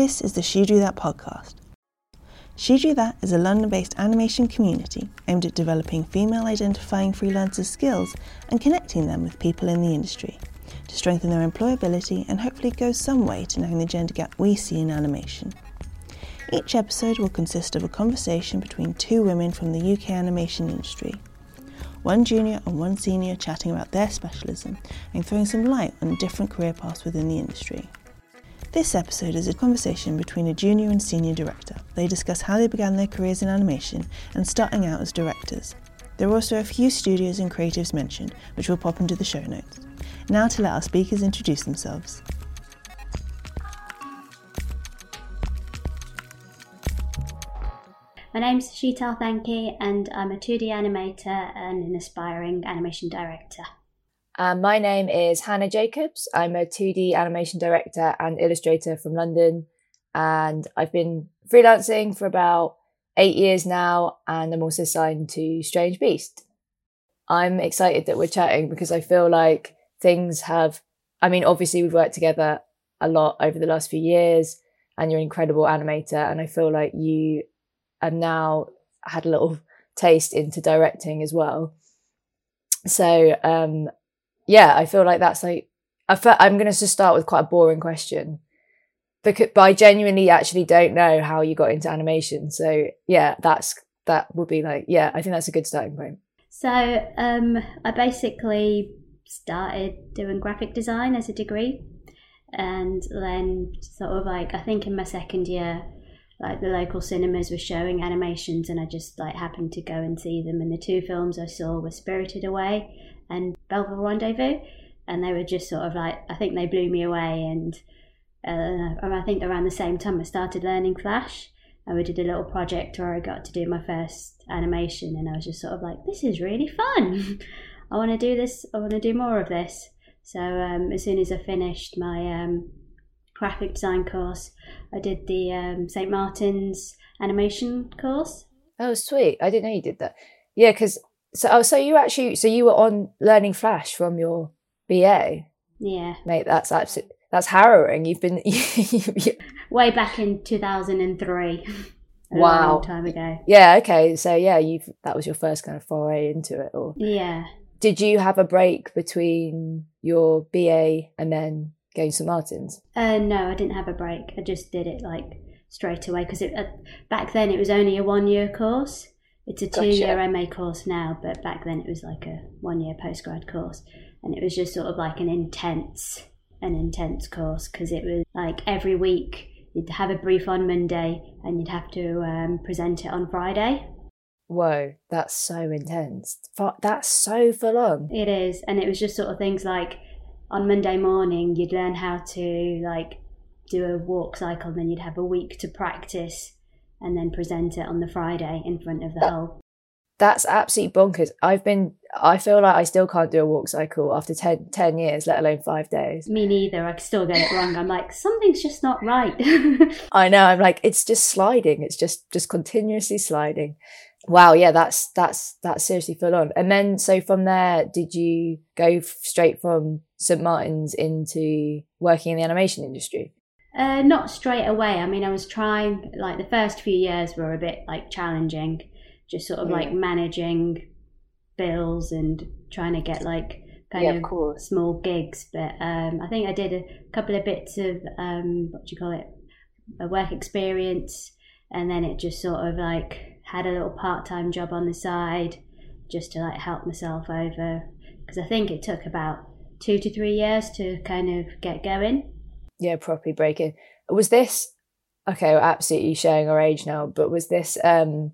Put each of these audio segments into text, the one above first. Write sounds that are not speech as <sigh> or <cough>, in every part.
This is the She Drew That podcast. She Drew That is a London based animation community aimed at developing female identifying freelancers' skills and connecting them with people in the industry to strengthen their employability and hopefully go some way to narrowing the gender gap we see in animation. Each episode will consist of a conversation between two women from the UK animation industry. One junior and one senior chatting about their specialism and throwing some light on different career paths within the industry. This episode is a conversation between a junior and senior director. They discuss how they began their careers in animation and starting out as directors. There are also a few studios and creatives mentioned, which will pop into the show notes. Now to let our speakers introduce themselves. My name's Sheetal Thankey, and I'm a 2D animator and an aspiring animation director. Um, my name is Hannah Jacobs. I'm a 2D animation director and illustrator from London. And I've been freelancing for about eight years now. And I'm also signed to Strange Beast. I'm excited that we're chatting because I feel like things have, I mean, obviously, we've worked together a lot over the last few years and you're an incredible animator. And I feel like you have now had a little <laughs> taste into directing as well. So um, yeah, I feel like that's like I am going to just start with quite a boring question, because but I genuinely actually don't know how you got into animation. So yeah, that's that would be like yeah, I think that's a good starting point. So um, I basically started doing graphic design as a degree, and then sort of like I think in my second year like the local cinemas were showing animations and I just like happened to go and see them and the two films I saw were Spirited Away and Belleville Rendezvous and they were just sort of like I think they blew me away and uh, I think around the same time I started learning Flash and we did a little project where I got to do my first animation and I was just sort of like this is really fun <laughs> I want to do this I want to do more of this so um, as soon as I finished my um, graphic design course. I did the um, St. Martin's animation course. Oh, sweet! I didn't know you did that. Yeah, because so oh, so you actually so you were on learning Flash from your BA. Yeah, mate, that's absolutely that's harrowing. You've been <laughs> way back in two thousand and three. wow, long time ago. Yeah. Okay. So yeah, you that was your first kind of foray into it, or yeah. Did you have a break between your BA and then going to Martin's? Uh, no, I didn't have a break. I just did it like straight away because uh, back then it was only a one year course. It's a two year. MA course now, but back then it was like a one year postgrad course, and it was just sort of like an intense, an intense course because it was like every week you'd have a brief on Monday and you'd have to um, present it on Friday. Whoa, that's so intense. That's so full on. It is, and it was just sort of things like on Monday morning, you'd learn how to like do a walk cycle, and then you'd have a week to practice and then present it on the Friday in front of the whole. That's absolutely bonkers. I've been, I feel like I still can't do a walk cycle after 10, 10 years, let alone five days. Me neither. I still get it wrong. I'm like, something's just not right. <laughs> I know. I'm like, it's just sliding. It's just, just continuously sliding. Wow, yeah, that's that's that's seriously full on. And then so from there, did you go straight from St Martin's into working in the animation industry? Uh, not straight away. I mean, I was trying. Like the first few years were a bit like challenging, just sort of yeah. like managing bills and trying to get like kind yeah, of, of small gigs. But um, I think I did a couple of bits of um, what do you call it, a work experience, and then it just sort of like had a little part-time job on the side just to like help myself over because I think it took about two to three years to kind of get going. Yeah, properly breaking. Was this okay? We're absolutely showing our age now, but was this um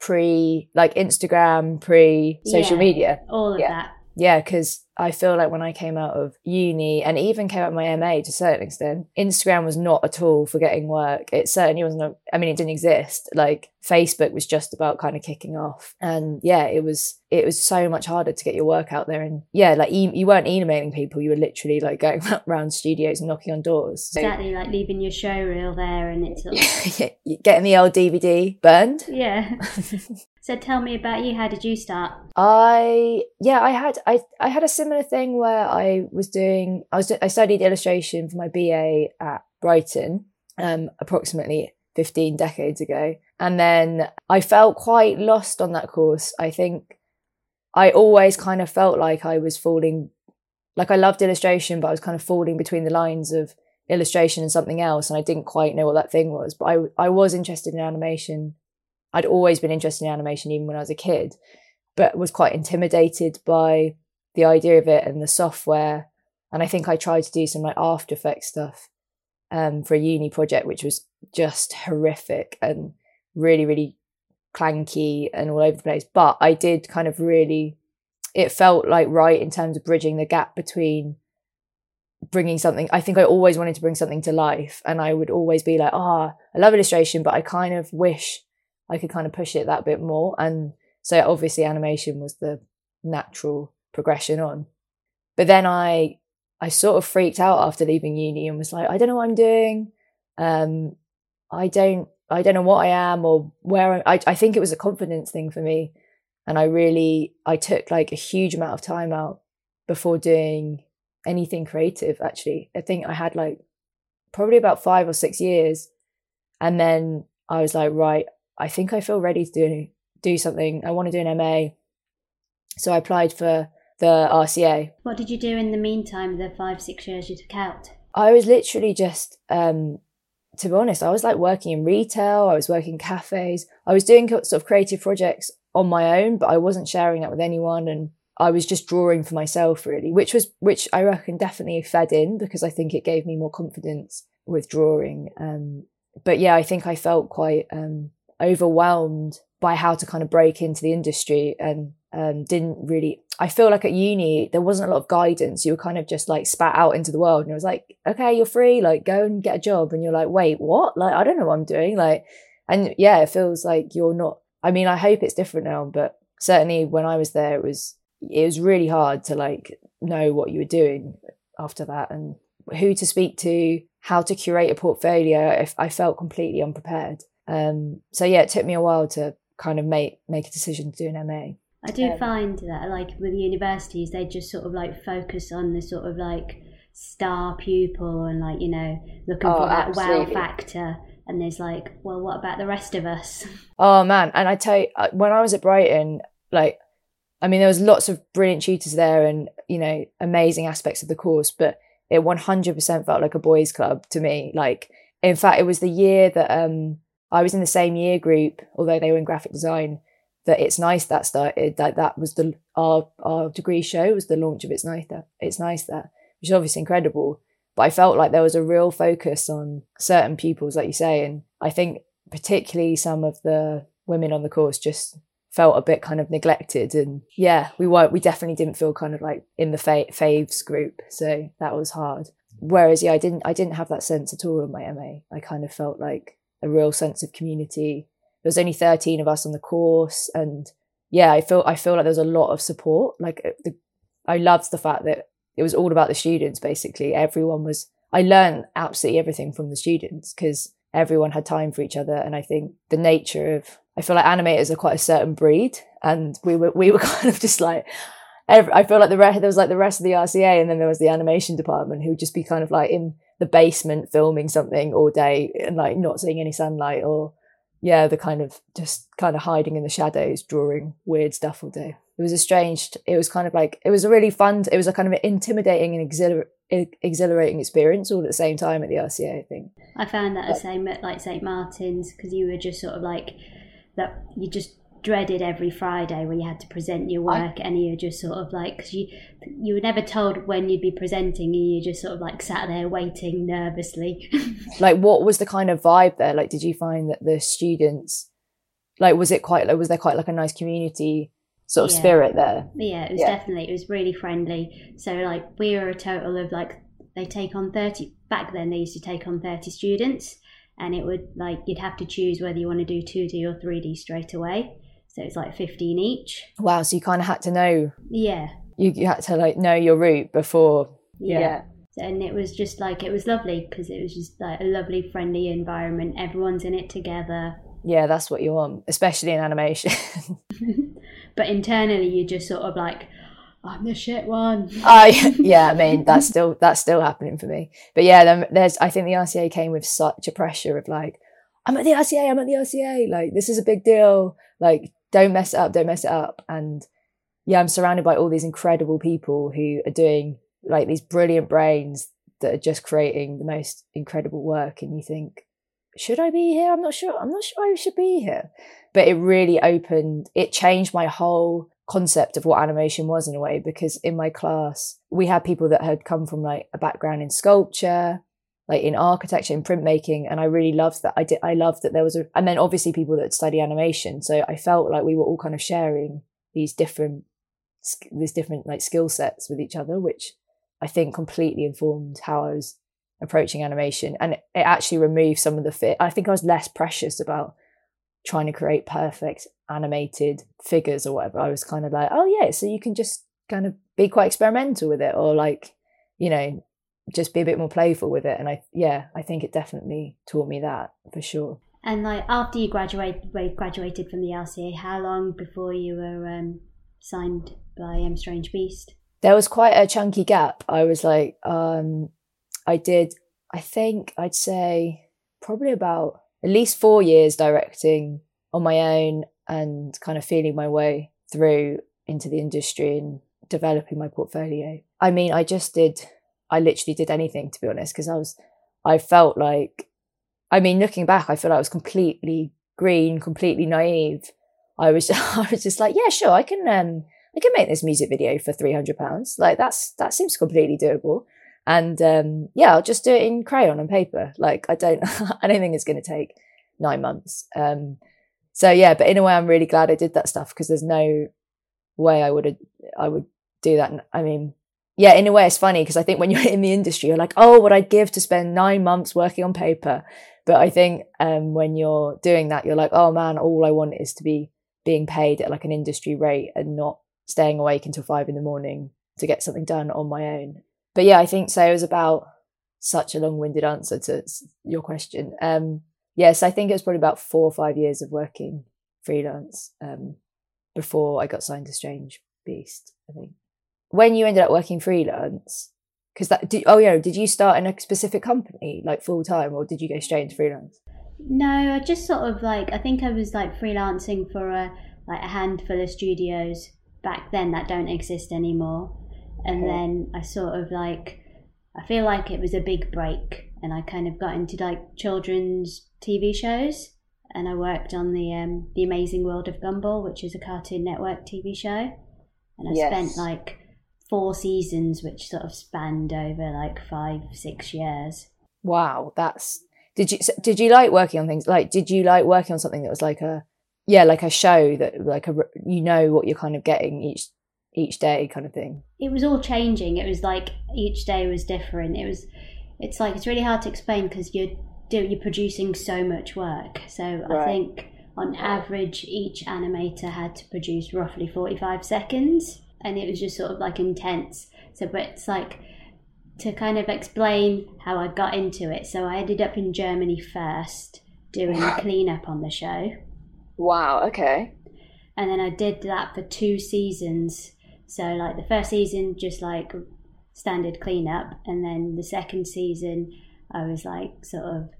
pre like Instagram, pre social yeah, media? All of yeah. that. Yeah, because I feel like when I came out of uni and even came out of my MA to a certain extent, Instagram was not a tool for getting work. It certainly wasn't, a, I mean, it didn't exist. Like Facebook was just about kind of kicking off. And yeah, it was, it was so much harder to get your work out there. And yeah, like e- you weren't emailing people, you were literally like going <laughs> around studios and knocking on doors. So, exactly, like leaving your show reel there and it's <laughs> sort of... getting the old DVD burned. Yeah. <laughs> So tell me about you. How did you start? I yeah, I had I I had a similar thing where I was doing I was I studied illustration for my BA at Brighton, um, approximately fifteen decades ago, and then I felt quite lost on that course. I think I always kind of felt like I was falling, like I loved illustration, but I was kind of falling between the lines of illustration and something else, and I didn't quite know what that thing was. But I I was interested in animation I'd always been interested in animation even when I was a kid, but was quite intimidated by the idea of it and the software. And I think I tried to do some like After Effects stuff um, for a uni project, which was just horrific and really, really clanky and all over the place. But I did kind of really, it felt like right in terms of bridging the gap between bringing something. I think I always wanted to bring something to life. And I would always be like, ah, oh, I love illustration, but I kind of wish I could kind of push it that bit more. And so obviously animation was the natural progression on. But then I I sort of freaked out after leaving uni and was like, I don't know what I'm doing. Um, I don't I don't know what I am or where I'm, I I think it was a confidence thing for me. And I really I took like a huge amount of time out before doing anything creative actually. I think I had like probably about five or six years. And then I was like, right, I think I feel ready to do do something. I want to do an MA. So I applied for the RCA. What did you do in the meantime, the five, six years you took out? I was literally just, um, to be honest, I was like working in retail, I was working cafes, I was doing sort of creative projects on my own, but I wasn't sharing that with anyone. And I was just drawing for myself really, which was, which I reckon definitely fed in because I think it gave me more confidence with drawing. Um, but yeah, I think I felt quite, um, overwhelmed by how to kind of break into the industry and um, didn't really i feel like at uni there wasn't a lot of guidance. You were kind of just like spat out into the world and it was like okay you're free like go and get a job. And you're like wait what? Like i don't know what i'm doing. Like and yeah it feels like you're not i mean i hope it's different now but certainly when i was there it was it was really hard to like know what you were doing after that and who to speak to how to curate a portfolio if i felt completely unprepared. Um, so yeah, it took me a while to kind of make make a decision to do an MA. I do um, find that like with universities, they just sort of like focus on the sort of like star pupil and like you know looking oh, for that absolutely. wow factor. And there's like, well, what about the rest of us? <laughs> Oh man, and I tell you, uh, when I was at Brighton, like, I mean, there was lots of brilliant tutors there, and you know, amazing aspects of the course, but it 100% felt like a boys' club to me. Like, in fact, it was the year that um I was in the same year group, although they were in graphic design. That it's nice that started. Eh, that that was the our our degree show was the launch of it's nice that it's nice that, which is obviously incredible. But I felt like there was a real focus on certain pupils, like you say, and I think particularly some of the women on the course just felt a bit kind of neglected and yeah we were we definitely didn't feel kind of like in the faves group so that was hard whereas yeah i didn't i didn't have that sense at all in my ma i kind of felt like a real sense of community. There was only 13 of us on the course. And yeah, I feel, I feel like there was a lot of support. Like uh, the, I loved the fact that it was all about the students, basically. Everyone was, I learned absolutely everything from the students because everyone had time for each other. And I think the nature of, I feel like animators are quite a certain breed. And we were, we were <laughs> kind of just like, every, I feel like the rest, there was like the rest of the RCA and then there was the animation department who would just be kind of like in the basement filming something all day and like not seeing any sunlight or yeah the kind of just kind of hiding in the shadows drawing weird stuff all day. It was a strange it was kind of like it was a really fun it was a kind of an intimidating and exhilar- exhilarating experience all at the same time at the rca i think. I found that the same at like st martin's because you were just sort of like that you just dreaded every Friday when you had to present your work, I, and you just sort of like cause you you were never told when you'd be presenting, and you just sort of like sat there waiting nervously. <laughs> like, what was the kind of vibe there? Like, did you find that the students, like, was it quite like was there quite like a nice community sort of Yeah. spirit there. Yeah, it was Yeah. definitely it was really friendly. So like we were a total of like they take on thirty back then they used to take on thirty students and it would like you'd have to choose whether you want to do two D or three D straight away. So it's like fifteen each. Wow, so you kind of had to know Yeah. you, you had to like know your route before. Yeah. And it was just like it was lovely because it was just like a lovely friendly environment. Everyone's in it together. yeah, that's what you want, especially in animation. <laughs> But internally you're just sort of like I'm the shit one. Oh, I <laughs> yeah, I mean that's still that's still happening for me. But yeah, then there's I think the RCA came with such a pressure of like, I'm at the RCA, I'm at the RCA, like this is a big deal. Like don't mess it up, don't mess it up. And yeah, I'm surrounded by all these incredible people who are doing like these brilliant brains that are just creating the most incredible work. And you think, should I be here? I'm not sure. I'm not sure I should be here. But it really opened, it changed my whole concept of what animation was in a way because in my class we had people that had come from like a background in sculpture like in architecture in printmaking and i really loved that. I did i loved that there was a and then obviously people that study animation. So i felt like we were all kind of sharing these different these different like skill sets with each other which i think completely informed how i was approaching animation. And it, it actually removed some of the fit i think i was less precious about trying to create perfect animated figures or whatever, I was kind of like, oh yeah, so you can just kind of be quite experimental with it, or like, you know, just be a bit more playful with it. And I, yeah, I think it definitely taught me that for sure. And like after you graduated, graduated from the RCA, how long before you were um, signed by um, Strange Beast? There was quite a chunky gap. I was like, um, I did, I think I'd say probably about at least four years directing on my own and kind of feeling my way through into the industry and developing my portfolio. I mean, I just did, I literally did anything to be honest, because I was, I felt like, I mean, looking back, I feel like I was completely green, completely naive. I was, <laughs> I was just like, yeah, sure, I can, um, I can make this music video for three hundred pounds. Like that's that seems completely doable. And um, yeah, I'll just do it in crayon and paper. Like I don't, <laughs> I don't think it's going to take nine months. Um, so yeah, but in a way, I'm really glad I did that stuff because there's no way I would I would do that. I mean, yeah, in a way, it's funny because I think when <laughs> you're in the industry, you're like, oh, what I'd give to spend nine months working on paper. But I think um, when you're doing that, you're like, oh man, all I want is to be being paid at like an industry rate and not staying awake until five in the morning to get something done on my own. But yeah, I think so. It was about such a long-winded answer to your question. Um, yes, I think it was probably about four or five years of working freelance um, before I got signed to Strange Beast. I think when you ended up working freelance, because that did, oh yeah, did you start in a specific company like full time, or did you go straight into freelance? No, I just sort of like I think I was like freelancing for a like a handful of studios back then that don't exist anymore, and Okay. then I sort of like I feel like it was a big break, and I kind of got into like children's TV shows, and I worked on the um, the Amazing World of Gumball, which is a Cartoon Network TV show, and I Yes. spent like four seasons, which sort of spanned over like five six years. Wow, that's did you did you like working on things like did you like working on something that was like a yeah like a show that like a you know what you're kind of getting each each day kind of thing. it was all changing. It was like each day was different. It was, it's like it's really hard to explain because you're do you're producing so much work. So I think on average each animator had to produce roughly forty five seconds, and it was just sort of like intense. So, but it's like to kind of explain how I got into it. So I ended up in Germany first doing a <laughs> cleanup on the show Wow. Okay. and then I did that for two seasons. So like the first season, just like standard cleanup, and then the second season, I was like sort of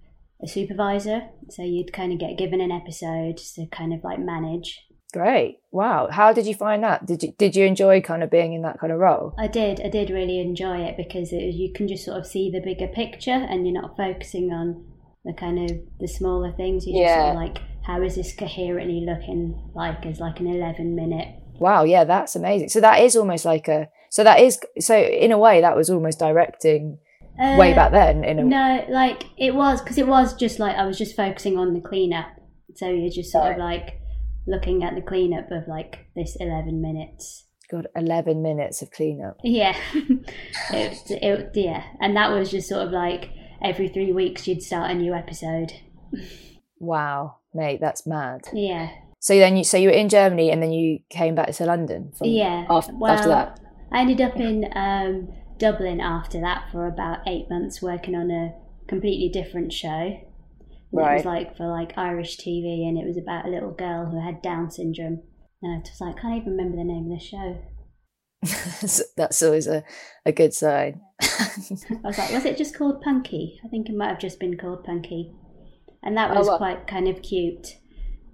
a supervisor. So you'd kind of get given an episode to kind of like manage. Great. Wow. How did you find that? Did you did you enjoy kind of being in that kind of role? I did, I did really enjoy it because it you can just sort of see the bigger picture, and you're not focusing on the kind of the smaller things. you're just sort Yeah. of like, how is this coherently looking like as like an 11 minute Wow. Yeah, that's amazing. So that is almost like a so that is so in a way that was almost directing way Uh, back then. In a No, like it was because it was just like I was just focusing on the cleanup. So you're just sort of like looking at the cleanup of like this 11 minutes. God, 11 minutes of cleanup. Yeah. <laughs> it, it, yeah. And that was just sort of like every three weeks you'd start a new episode. Wow, mate, that's mad. Yeah. So then you, so you were in Germany and then you came back to London. From Yeah. After, well, after that. I ended up in um, Dublin after that for about eight months working on a completely different show. And It was like for like Irish TV and it was about a little girl who had Down syndrome. And I was like, I can't even remember the name of the show. <laughs> that's always a, a good sign. <laughs> I was like, was it just called Punky? I think it might have just been called Punky. And that Oh, was wow. quite kind of cute.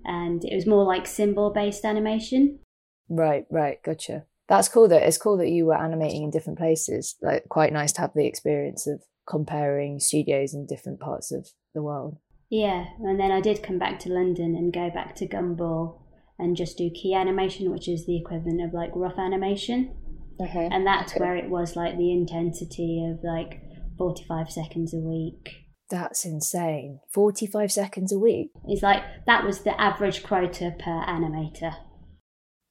And it was more like symbol based animation. right, right, gotcha. That's cool that it's cool that you were animating in different places. Like quite nice to have the experience of comparing studios in different parts of the world. Yeah, and then I did come back to London and go back to Gumball and just do key animation, which is the equivalent of like rough animation. Okay. And that's Okay. where it was like the intensity of like 45 seconds a week. That's insane. 45 seconds a week. It's like that was the average quota per animator.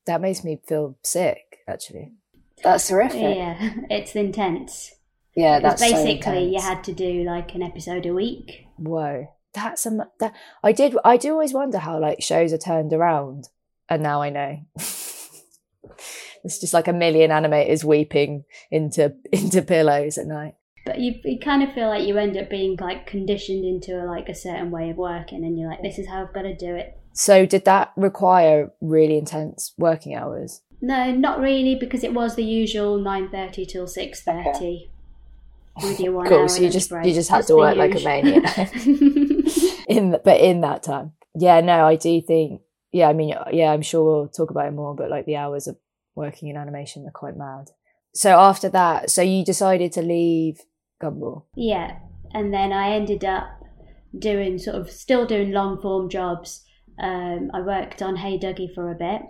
That makes me feel sick, actually. <laughs> That's terrific. Yeah, <laughs> it's intense. Yeah, that's so basically you had to do like an episode a week. Whoa, that's a that. I did. I do always wonder how like shows are turned around, and now I know. <laughs> it's just like a million animators weeping into into pillows at night. But you, you kind of feel like you end up being like conditioned into a, like a certain way of working, and you're like, this is how I've got to do it. So, did that require really intense working hours? No, not really, because it was the usual nine thirty till six thirty. With your one Cool. hour So you just break. you just had to work like a maniac <laughs> <laughs> in the, but in that time. Yeah, no, I do think. Yeah, I mean, yeah, I'm sure we'll talk about it more, but like the hours of working in animation are quite mad. So after that, so you decided to leave Gumball. yeah, and then I ended up doing sort of still doing long form jobs. Um, I worked on Hey Duggee for a bit.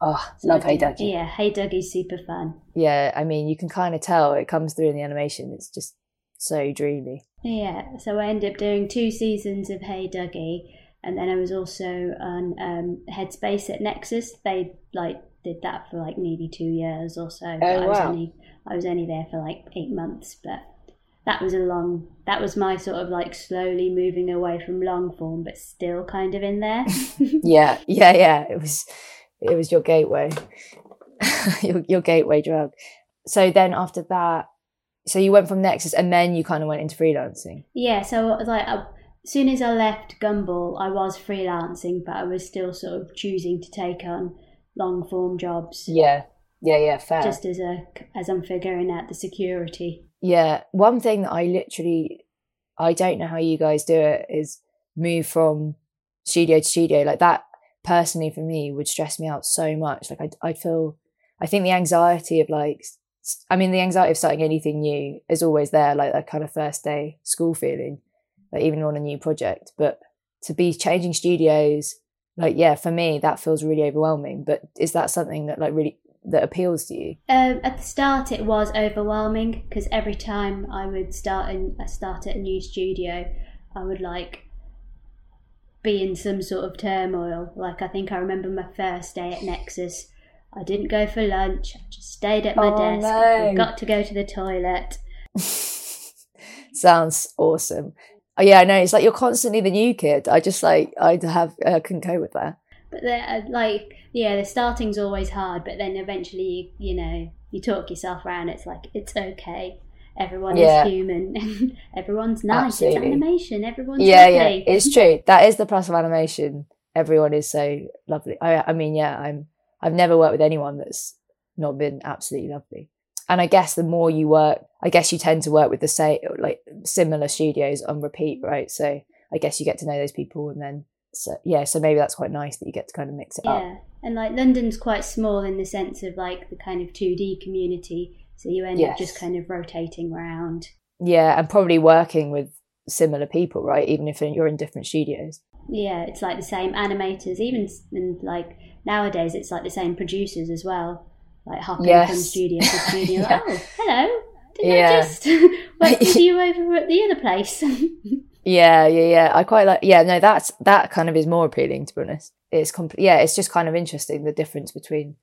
Oh, So Hey Duggee! Yeah, Hey Duggee's super fun. Yeah, I mean, you can kind of tell it comes through in the animation. It's just so dreamy. Yeah, so I ended up doing two seasons of Hey Duggee, and then I was also on um, Headspace at Nexus. They like did that for like nearly two years or so. but I was Oh, wow. only I was only there for like eight months, but that was a long. That was my sort of like slowly moving away from long form, but still kind of in there. <laughs> Yeah, yeah, yeah. It was, it was your gateway, <laughs> your your gateway drug. So then after that, so you went from Nexus, and then you kind of went into freelancing. yeah, so like as soon as I left Gumball, I was freelancing, but I was still sort of choosing to take on long form jobs. Yeah, yeah, yeah. Fair. just as a as I'm figuring out the security. Yeah, one thing that I literally, I don't know how you guys do it is move from studio to studio. Like that, personally, for me, would stress me out so much. Like I'd, I'd feel, I think the anxiety of like, I mean, the anxiety of starting anything new is always there. Like that kind of first day school feeling, like even on a new project. But to be changing studios, like yeah, for me that feels really overwhelming. But is that something that like really that appeals to you? Um, at the start, it was overwhelming because every time I would start and start at a new studio, I would like be in some sort of turmoil. Like I think I remember my first day at Nexus. I didn't go for lunch. I just stayed at my Oh, desk. no. Got to go to the toilet. <laughs> Sounds awesome. Oh, yeah, I know. It's like you're constantly the new kid. I just like I'd have I couldn't cope with that. But the, uh, like, yeah, the starting's always hard, but then eventually, you you know, you talk yourself around. It's like it's okay. Everyone Yeah. is human. <laughs> Everyone's nice. Absolutely. It's animation. Everyone's yeah, yeah, it's true. That is the plus of animation. Everyone is so lovely. I, I mean, yeah, I'm. I've never worked with anyone that's not been absolutely lovely. And I guess the more you work, I guess you tend to work with the same, like similar studios on repeat, right? So I guess you get to know those people, and then so yeah, so maybe that's quite nice that you get to kind of mix it up. Yeah, and like London's quite small in the sense of like the kind of two D community, so you end up just kind of rotating around. Yeah, and probably working with similar people, right? Even if you're in different studios. Yeah, it's like the same animators. Even and like nowadays, it's like the same producers as well. Like hopping from studio to <laughs> studio. Yeah. Oh, hello. Didn't Yeah. I just <laughs> work with <laughs> you over at the other place? Yeah, yeah, yeah. I quite like. Yeah, no, that's that kind of is more appealing to be honest. it's com- yeah, it's just kind of interesting the difference between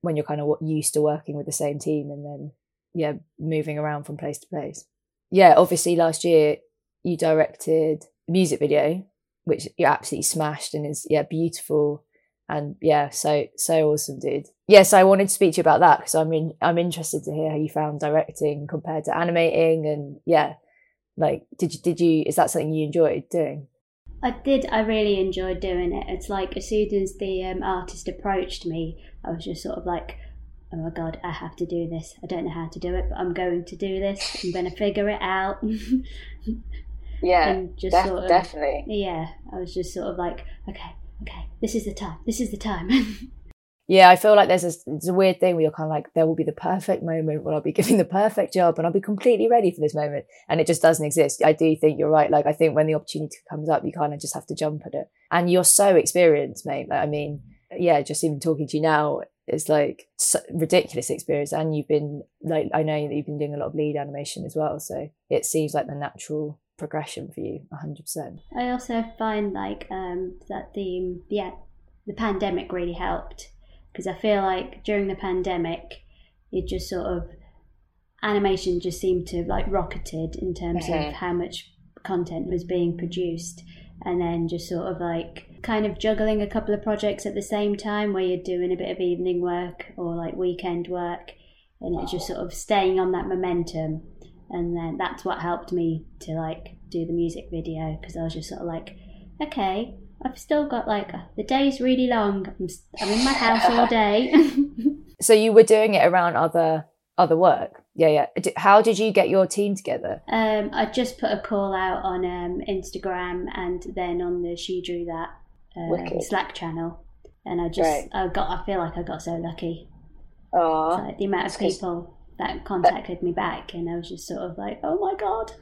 when you're kind of used to working with the same team and then yeah, moving around from place to place. Yeah, obviously last year you directed a music video, which you absolutely smashed and is yeah beautiful and yeah, so so awesome, dude. Yes, I wanted to speak to you about that because I'm in, I'm interested to hear how you found directing compared to animating, and yeah, like did you did you is that something you enjoyed doing? I did. I really enjoyed doing it. It's like as soon as the um, artist approached me, I was just sort of like, "Oh my god, I have to do this. I don't know how to do it, but I'm going to do this. I'm going to figure it out." <laughs> yeah, and just def- sort of, definitely. Yeah, I was just sort of like, "Okay, okay, this is the time. This is the time." <laughs> yeah, I feel like there's a, a weird thing where you're kind of like, there will be the perfect moment when I'll be <laughs> giving the perfect job and I'll be completely ready for this moment. And it just doesn't exist. I do think you're right. Like, I think when the opportunity comes up, you kind of just have to jump at it. And you're so experienced, mate. Like, I mean, yeah, just even talking to you now, it's like ridiculous experience. And you've been, like, I know that you've been doing a lot of lead animation as well. So it seems like the natural progression for you 100% i also find like um that the yeah the pandemic really helped because I feel like during the pandemic, it just sort of animation just seemed to like rocketed in terms mm-hmm. of how much content was being produced, and then just sort of like kind of juggling a couple of projects at the same time where you're doing a bit of evening work or like weekend work, and it's just sort of staying on that momentum. And then that's what helped me to like do the music video because I was just sort of like, okay, I've still got like the day's really long. I'm, I'm in my house all <laughs> day. <laughs> so you were doing it around other other work. Yeah, yeah. How did you get your team together? Um, I just put a call out on um, Instagram and then on the She Drew That um, Slack channel, and I just right. I got I feel like I got so lucky. Oh, like the amount of people that contacted me back, and I was just sort of like, oh my god.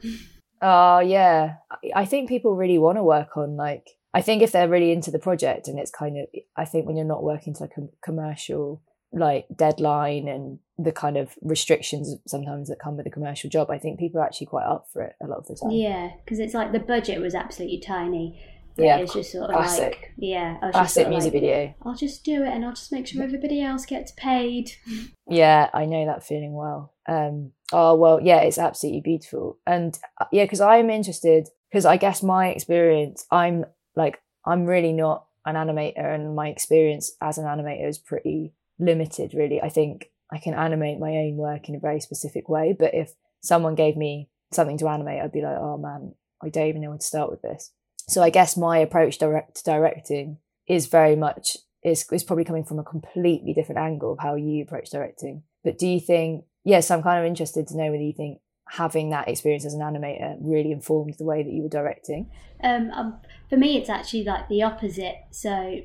Oh yeah, I think people really want to work on like I think if they're really into the project and it's kind of, I think when you're not working to like a commercial like deadline and the kind of restrictions sometimes that come with a commercial job, I think people are actually quite up for it a lot of the time. Yeah, because it's like the budget was absolutely tiny. Yeah, it's just sort of classic. like yeah, I Classic sort of music like, video. I'll just do it and I'll just make sure everybody else gets paid. <laughs> Yeah, I know that feeling well. Um, oh well, yeah, it's absolutely beautiful, and uh, yeah, because I'm interested because I guess my experience, I'm like I'm really not an animator and my experience as an animator is pretty limited really. I think I can animate my own work in a very specific way, but if someone gave me something to animate, I'd be like, oh man, I don't even know where to start with this. So I guess my approach direct to directing is very much is is probably coming from a completely different angle of how you approach directing. But do you think yes, I'm kind of interested to know whether you think having that experience as an animator really informed the way that you were directing? Um, um, for me, it's actually like the opposite. So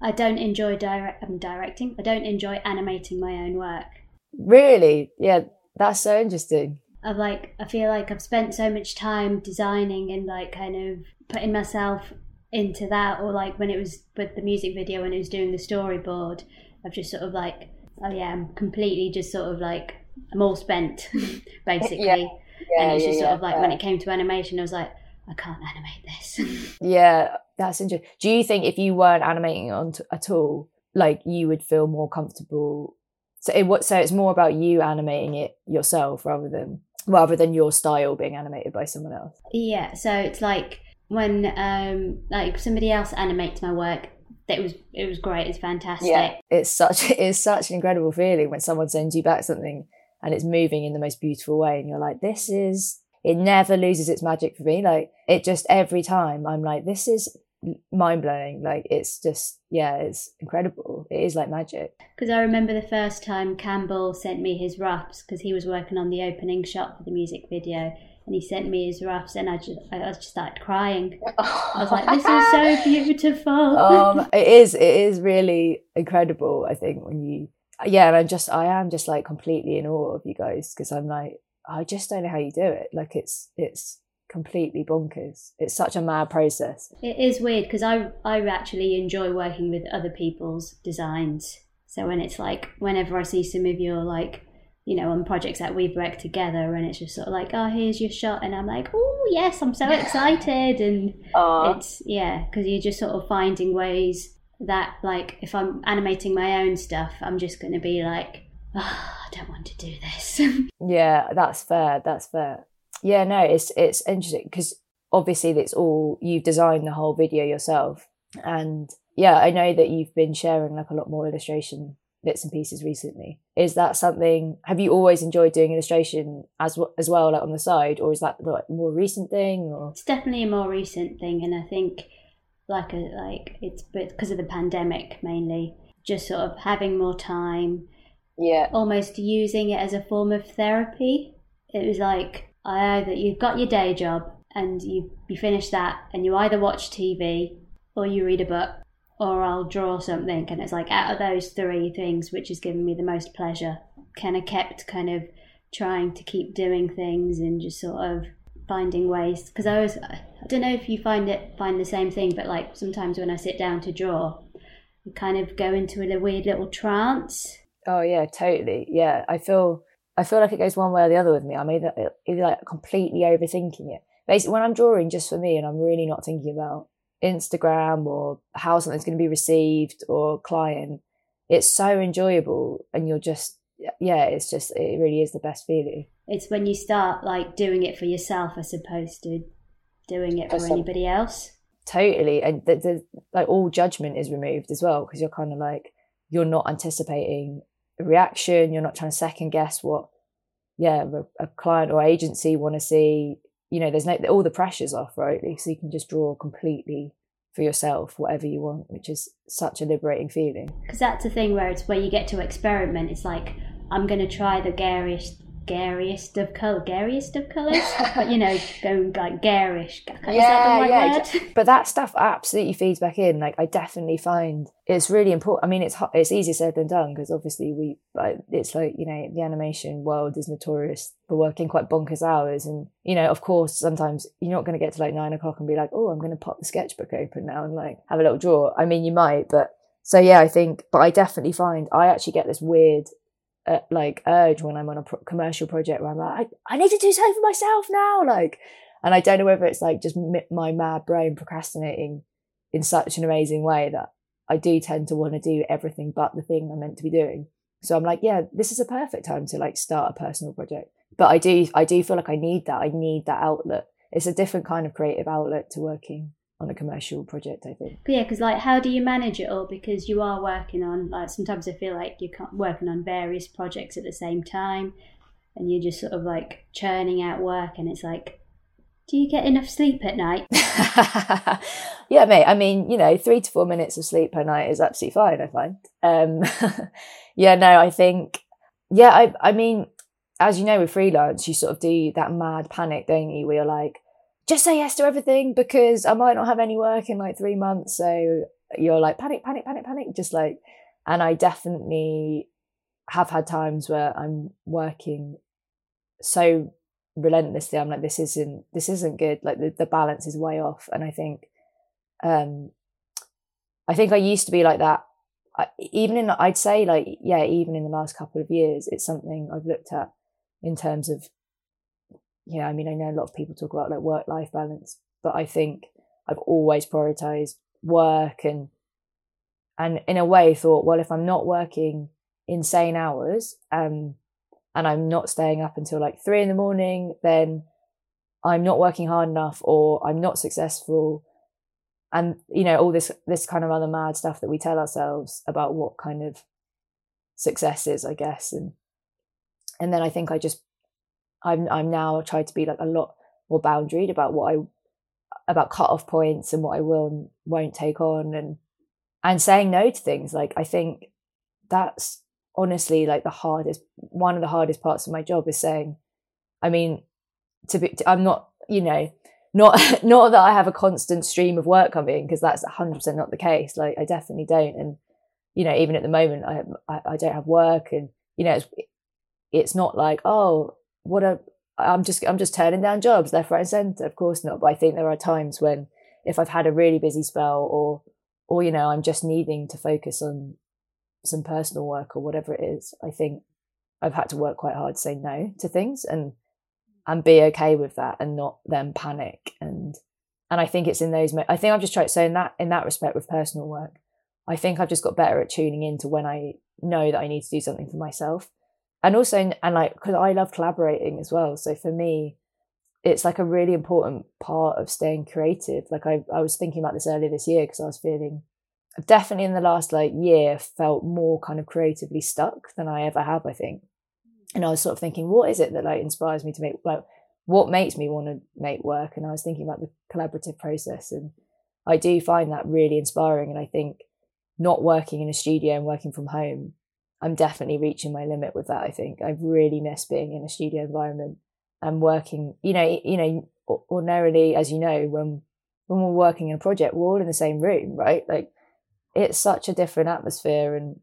I don't enjoy direct um, directing. I don't enjoy animating my own work. Really? Yeah, that's so interesting. I've like I feel like I've spent so much time designing and like kind of putting myself into that, or like when it was with the music video when it was doing the storyboard, I've just sort of like oh yeah, I'm completely just sort of like I'm all spent, <laughs> basically. Yeah. Yeah, and it's just yeah, sort of like when it came to animation, I was like, I can't animate this. <laughs> yeah, that's interesting. Do you think if you weren't animating on t- at all, like you would feel more comfortable? So it what? So it's more about you animating it yourself rather than rather than your style being animated by someone else. Yeah. So it's like when um like somebody else animates my work, it was it was great. It's fantastic. Yeah, it's such <laughs> it's such an incredible feeling when someone sends you back something and it's moving in the most beautiful way and you're like this is it never loses its magic for me like it just every time i'm like this is mind blowing like it's just yeah it's incredible. It is like magic. Because i remember the first time campbell sent me his roughs because he was working on the opening shot for the music video and he sent me his roughs and i just i just started crying. I was like this is so <laughs> beautiful. Um <laughs> it is it is really incredible i think when you yeah, and I'm just I am just like completely in awe of you guys because I'm like I just don't know how you do it. Like it's it's completely bonkers. It's such a mad process. It is weird because I I actually enjoy working with other people's designs. So when it's like whenever I see some of your like you know on projects that we've worked together and it's just sort of like oh here's your shot and I'm like oh yes I'm so <laughs> excited and Aww. it's yeah because you're just sort of finding ways that like if I'm animating my own stuff, I'm just going to be like, oh, I don't want to do this. <laughs> yeah, that's fair. That's fair. Yeah, no, it's it's interesting because obviously it's all you've designed the whole video yourself, and yeah, I know that you've been sharing like a lot more illustration bits and pieces recently. Is that something? Have you always enjoyed doing illustration as as well, like on the side, or is that like more recent thing? Or it's definitely a more recent thing, and I think like a like it's because of the pandemic mainly, just sort of having more time. Yeah. Almost using it as a form of therapy. It was like I either you've got your day job and you you finish that and you either watch TV or you read a book or I'll draw something. And it's like out of those three things, which has given me the most pleasure, kind of kept kind of trying to keep doing things and just sort of finding ways. Because I was, I don't know if you find it, find the same thing, but like sometimes when I sit down to draw, I kind of go into a weird little trance. Oh yeah, totally. Yeah, I feel, I feel like it goes one way or the other with me. I'm either, uh, either like completely overthinking it. Basically, when I'm drawing just for me and I'm really not thinking about Instagram or how something's going to be received or client, it's so enjoyable and you're just yeah, it's just it really is the best feeling. It's when you start like doing it for yourself as opposed to doing it for anybody else. Totally, and the, the like all judgment is removed as well because you're kind of like you're not anticipating reaction. You're not trying to second guess what yeah a, client or agency want to see you know, there's no all the pressures off, right? So you can just draw completely for yourself whatever you want, which is such a liberating feeling. Because that's the thing where it's where you get to experiment. It's like I'm going to try the garish gariest of color, gariest of colors, <laughs> but you know, going like garish. yeah, yeah. Word? But that stuff absolutely feeds back in. Like I definitely find it's really important. I mean, it's it's easier said than done because obviously we, it's like you know, the animation world is notorious for working quite bonkers hours, and you know, of course, sometimes you're not going to get to like nine o'clock and be like, oh, I'm going to pop the sketchbook open now and like have a little draw. I mean, you might, but so yeah, I think, but I definitely find I actually get this weird uh, like urge when I'm on a pro- commercial project where I'm like, I, I need to do something for myself now. Like, and I don't know whether it's like just m- my mad brain procrastinating in such an amazing way that I do tend to want to do everything but the thing I'm meant to be doing. So I'm like, yeah, this is a perfect time to like start a personal project. But I do, I do feel like I need that. I need that outlet. It's a different kind of creative outlet to working on a commercial project i think. Yeah because like how do you manage it all? Because you are working on like sometimes i feel like you're working on various projects at the same time and you're just sort of like churning out work and it's like do you get enough sleep at night? <laughs> Yeah mate i mean you know three to four minutes of sleep per night is absolutely fine i find. Um <laughs> yeah no i think yeah i i mean as you know with freelance you sort of do that mad panic don't you where you're like just say yes to everything because I might not have any work in like three months. So you're like panic, panic, panic, panic, just like, and I definitely have had times where I'm working so relentlessly. I'm like, this isn't, this isn't good. Like the, the balance is way off. And I think, um, I think I used to be like that. I, even in, I'd say like, yeah, even in the last couple of years, it's something I've looked at in terms of yeah, I mean, I know a lot of people talk about like work life balance, but I think I've always prioritized work and and in a way thought, well, if I'm not working insane hours, um, and I'm not staying up until like three in the morning, then I'm not working hard enough or I'm not successful. And you know, all this this kind of other mad stuff that we tell ourselves about what kind of success is, I guess. And and then I think I just I'm I'm now trying to be like a lot more boundaried about what I about cut off points and what I will and won't take on and and saying no to things. Like I think that's honestly like the hardest one of the hardest parts of my job is saying I mean to be I'm not you know not <laughs> not that I have a constant stream of work coming because that's 100% not the case like I definitely don't and you know even at the moment I I, I don't have work and you know it's it's not like oh what a I'm just I'm just turning down jobs left, right, and centre. Of course not. But I think there are times when if I've had a really busy spell or or you know I'm just needing to focus on some personal work or whatever it is, I think I've had to work quite hard to say no to things and and be okay with that and not then panic and and I think it's in those I think I've just tried so in that in that respect with personal work I think I've just got better at tuning into when I know that I need to do something for myself. And also, and like, because I love collaborating as well. So for me, it's like a really important part of staying creative. Like I, I was thinking about this earlier this year because I was feeling definitely in the last like year felt more kind of creatively stuck than I ever have, I think. And I was sort of thinking, what is it that like inspires me to make like what makes me want to make work? And I was thinking about the collaborative process and I do find that really inspiring. And I think not working in a studio and working from home, I'm definitely reaching my limit with that. I think I really miss being in a studio environment and working. You know, you know, ordinarily, as you know, when when we're working in a project, we're all in the same room, right? Like it's such a different atmosphere, and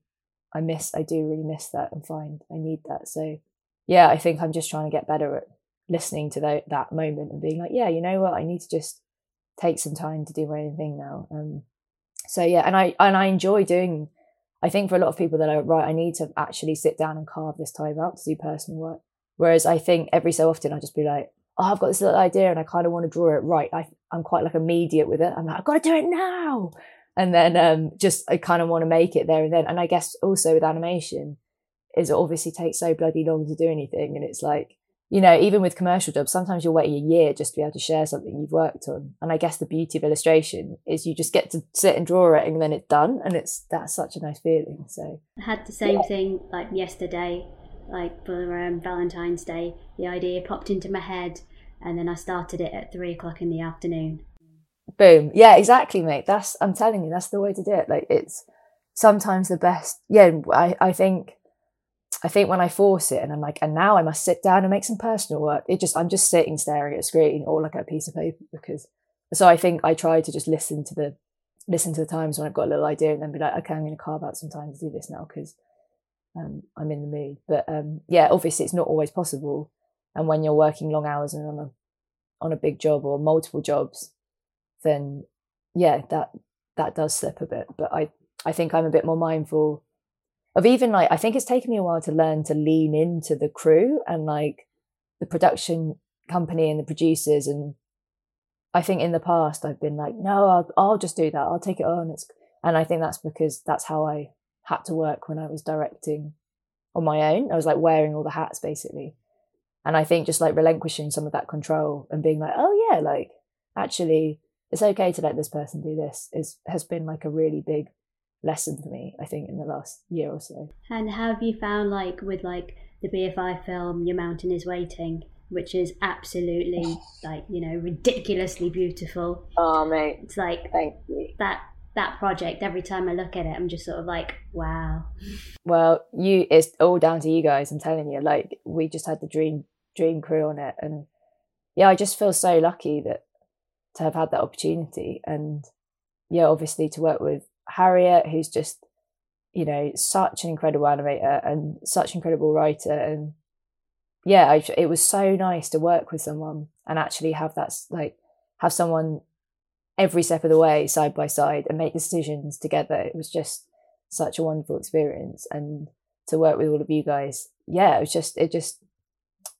I miss. I do really miss that and find I need that. So yeah, I think I'm just trying to get better at listening to that that moment and being like, yeah, you know what, I need to just take some time to do my own thing now. Um, so yeah, and I and I enjoy doing. I think for a lot of people that are right, I need to actually sit down and carve this time out to do personal work. Whereas I think every so often I'll just be like, oh, I've got this little idea and I kind of want to draw it right. I, I'm quite like immediate with it. I'm like, I've got to do it now. And then um, just I kind of want to make it there and then. And I guess also with animation, is it obviously takes so bloody long to do anything, and it's like you know, even with commercial jobs, sometimes you're waiting a year just to be able to share something you've worked on. And I guess the beauty of illustration is you just get to sit and draw it and then it's done. And it's, that's such a nice feeling. So I had the same yeah. thing like yesterday, like for um, Valentine's Day, the idea popped into my head and then I started it at three o'clock in the afternoon. Boom. Yeah, exactly, mate. That's, I'm telling you, that's the way to do it. Like it's sometimes the best. Yeah. I, I think, I think when I force it and I'm like, and now I must sit down and make some personal work, it just, I'm just sitting staring at a screen or like a piece of paper because, so I think I try to just listen to the, listen to the times when I've got a little idea and then be like, okay, I'm going to carve out some time to do this now because um, I'm in the mood. But um, yeah, obviously it's not always possible. And when you're working long hours and on a, on a big job or multiple jobs, then yeah, that, that does slip a bit. But I, I think I'm a bit more mindful of even like I think it's taken me a while to learn to lean into the crew and like the production company and the producers and I think in the past I've been like no I'll I'll just do that. I'll take it on. It's and I think that's because that's how I had to work when I was directing on my own. I was like wearing all the hats basically. And I think just like relinquishing some of that control and being like oh yeah like actually it's okay to let this person do this is has been like a really big lesson for me, I think, in the last year or so. And have you found, like, with like the BFI film, Your Mountain is Waiting, which is absolutely <laughs> like you know ridiculously beautiful. Oh mate, it's like thank you. That that project. Every time I look at it, I'm just sort of like, wow. Well, you it's all down to you guys. I'm telling you. Like we just had the dream dream crew on it, and yeah, I just feel so lucky that to have had that opportunity, and yeah, obviously to work with Harriet, who's just, you know, such an incredible animator and such incredible writer. And yeah, I, it was so nice to work with someone and actually have that, like, have someone every step of the way side by side and make decisions together. It was just such a wonderful experience. And to work with all of you guys, yeah, it was just, it just,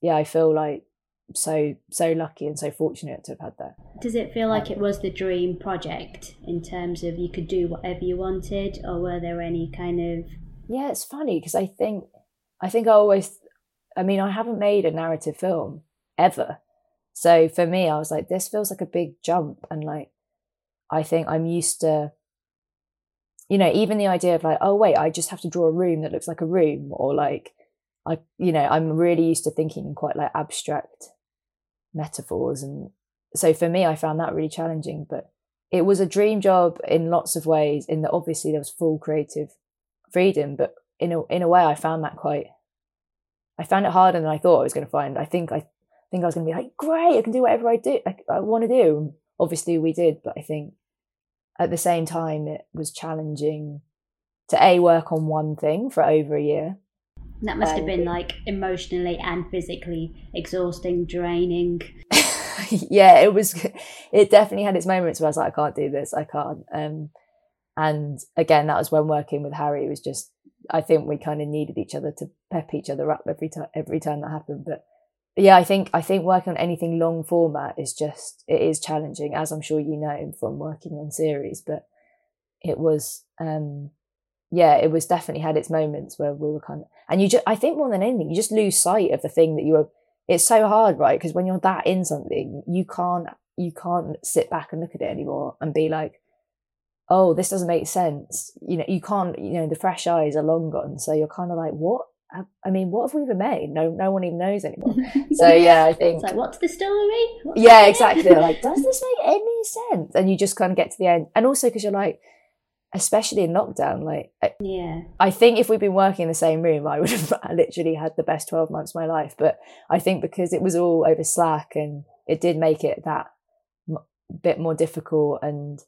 yeah, I feel like so so lucky and so fortunate to have had that. Does it feel like um, it was the dream project in terms of you could do whatever you wanted, or were there any kind of? Yeah, it's funny because I think I think I always, I mean, I haven't made a narrative film ever, so for me, I was like, this feels like a big jump, and like, I think I'm used to. You know, even the idea of like, oh wait, I just have to draw a room that looks like a room, or like, I, you know, I'm really used to thinking in quite like abstract metaphors. And so for me, I found that really challenging, but it was a dream job in lots of ways in that obviously there was full creative freedom, but in a, in a way I found that quite, I found it harder than I thought I was going to find. I think, I think I was going to be like, great, I can do whatever I do, I, I want to do. Obviously we did, but I think at the same time it was challenging to a work on one thing for over a year that must have been like emotionally and physically exhausting, draining. <laughs> yeah, it was. It definitely had its moments where I was like, I can't do this. I can't. Um, and again, that was when working with Harry was just. I think we kind of needed each other to pep each other up every time. Every time that happened, but yeah, I think I think working on anything long format is just it is challenging, as I'm sure you know from working on series. But it was um, yeah, it was definitely had its moments where we were kind of, and you just, I think more than anything, you just lose sight of the thing that you were. It's so hard, right? Because when you're that in something, you can't, you can't sit back and look at it anymore and be like, oh, this doesn't make sense. You know, you can't, you know, the fresh eyes are long gone. So you're kind of like, what? I mean, what have we even made? No, no one even knows anymore. <laughs> So yeah, I think. It's like, what's the story? What's yeah, exactly. like, does <laughs> this make any sense? And you just kind of get to the end, and also because you're like, especially in lockdown, like, yeah, I think if we'd been working in the same room, I would have <laughs> literally had the best twelve months of my life. But I think because it was all over Slack, and it did make it that bit more difficult and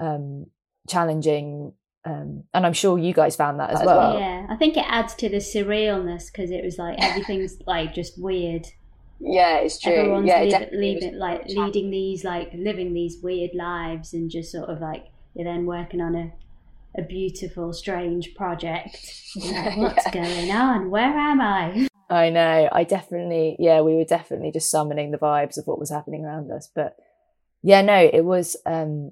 um, challenging. Um, and I'm sure you guys found that as well. Yeah, I think it adds to the surrealness because it was like everything's like just weird. Yeah, it's true. Everyone's yeah, leave, leave it, like leading these like living these weird lives and just sort of like you're then working on a a beautiful, strange project. <laughs> Like, What's yeah. going on? Where am I? I know. I definitely, yeah, we were definitely just summoning the vibes of what was happening around us. But yeah, no, it was, um,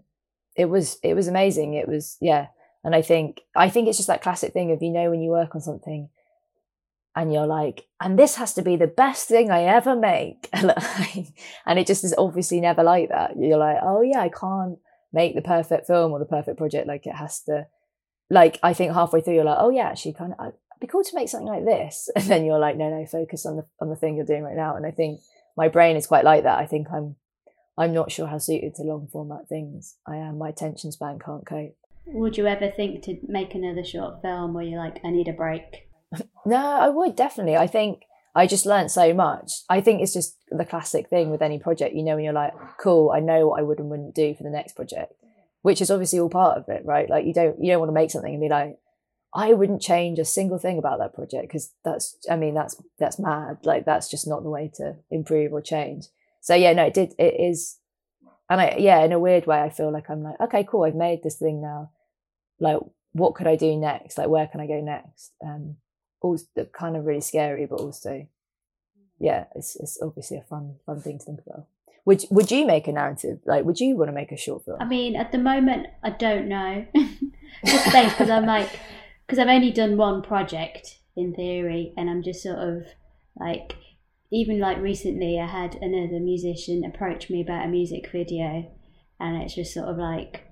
it was it was amazing. It was yeah, and I think I think it's just that classic thing of you know when you work on something and you're like, and this has to be the best thing I ever make, <laughs> and it just is obviously never like that. You're like, oh yeah, I can't make the perfect film or the perfect project. Like it has to, like I think halfway through you're like, oh yeah, actually kind of. It'd be cool to make something like this, <laughs> and then you're like, no, no, focus on the on the thing you're doing right now. And I think my brain is quite like that. I think I'm I'm not sure how suited to long format things I am. My attention span can't cope. Would you ever think to make another short film where you're like, I need a break? <laughs> no, I would definitely. I think I just learned so much. I think it's just the classic thing with any project, you know, when you're like, cool, I know what I would and wouldn't do for the next project, which is obviously all part of it, right? Like you don't you don't want to make something and be like, I wouldn't change a single thing about that project because that's I mean that's that's mad. Like that's just not the way to improve or change so yeah, no, it did. It is, and I yeah, in a weird way, I feel like I'm like, okay, cool, I've made this thing now. Like, what could I do next? Like, where can I go next? Um, also kind of really scary, but also, yeah, it's it's obviously a fun fun thing to think about. Would would you make a narrative? Like, would you want to make a short film? I mean, at the moment, I don't know. <laughs> just because I'm like, because I've only done one project in theory, and I'm just sort of like even like recently, I had another musician approach me about a music video, and it's just sort of like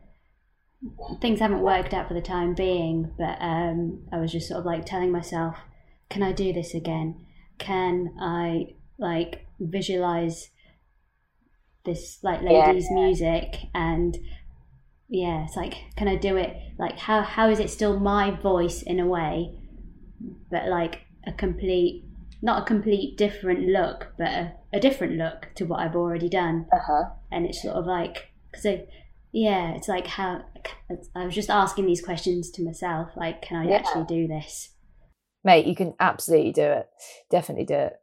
things haven't worked out for the time being. But um, I was just sort of like telling myself, can I do this again? Can I like visualize this like lady's yeah. music and yeah it's like can i do it like how how is it still my voice in a way but like a complete not a complete different look, but a, a different look to what I've already done. Uh-huh. And it's sort of like, because yeah, it's like how I was just asking these questions to myself, like, can I yeah. actually do this? Mate, you can absolutely do it. Definitely do it.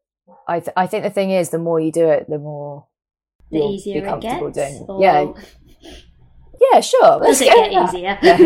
I th- I think the thing is, the more you do it, the more the easier it gets. Doing. Or... Yeah. Yeah, sure. Does it get easier? <laughs> Yeah.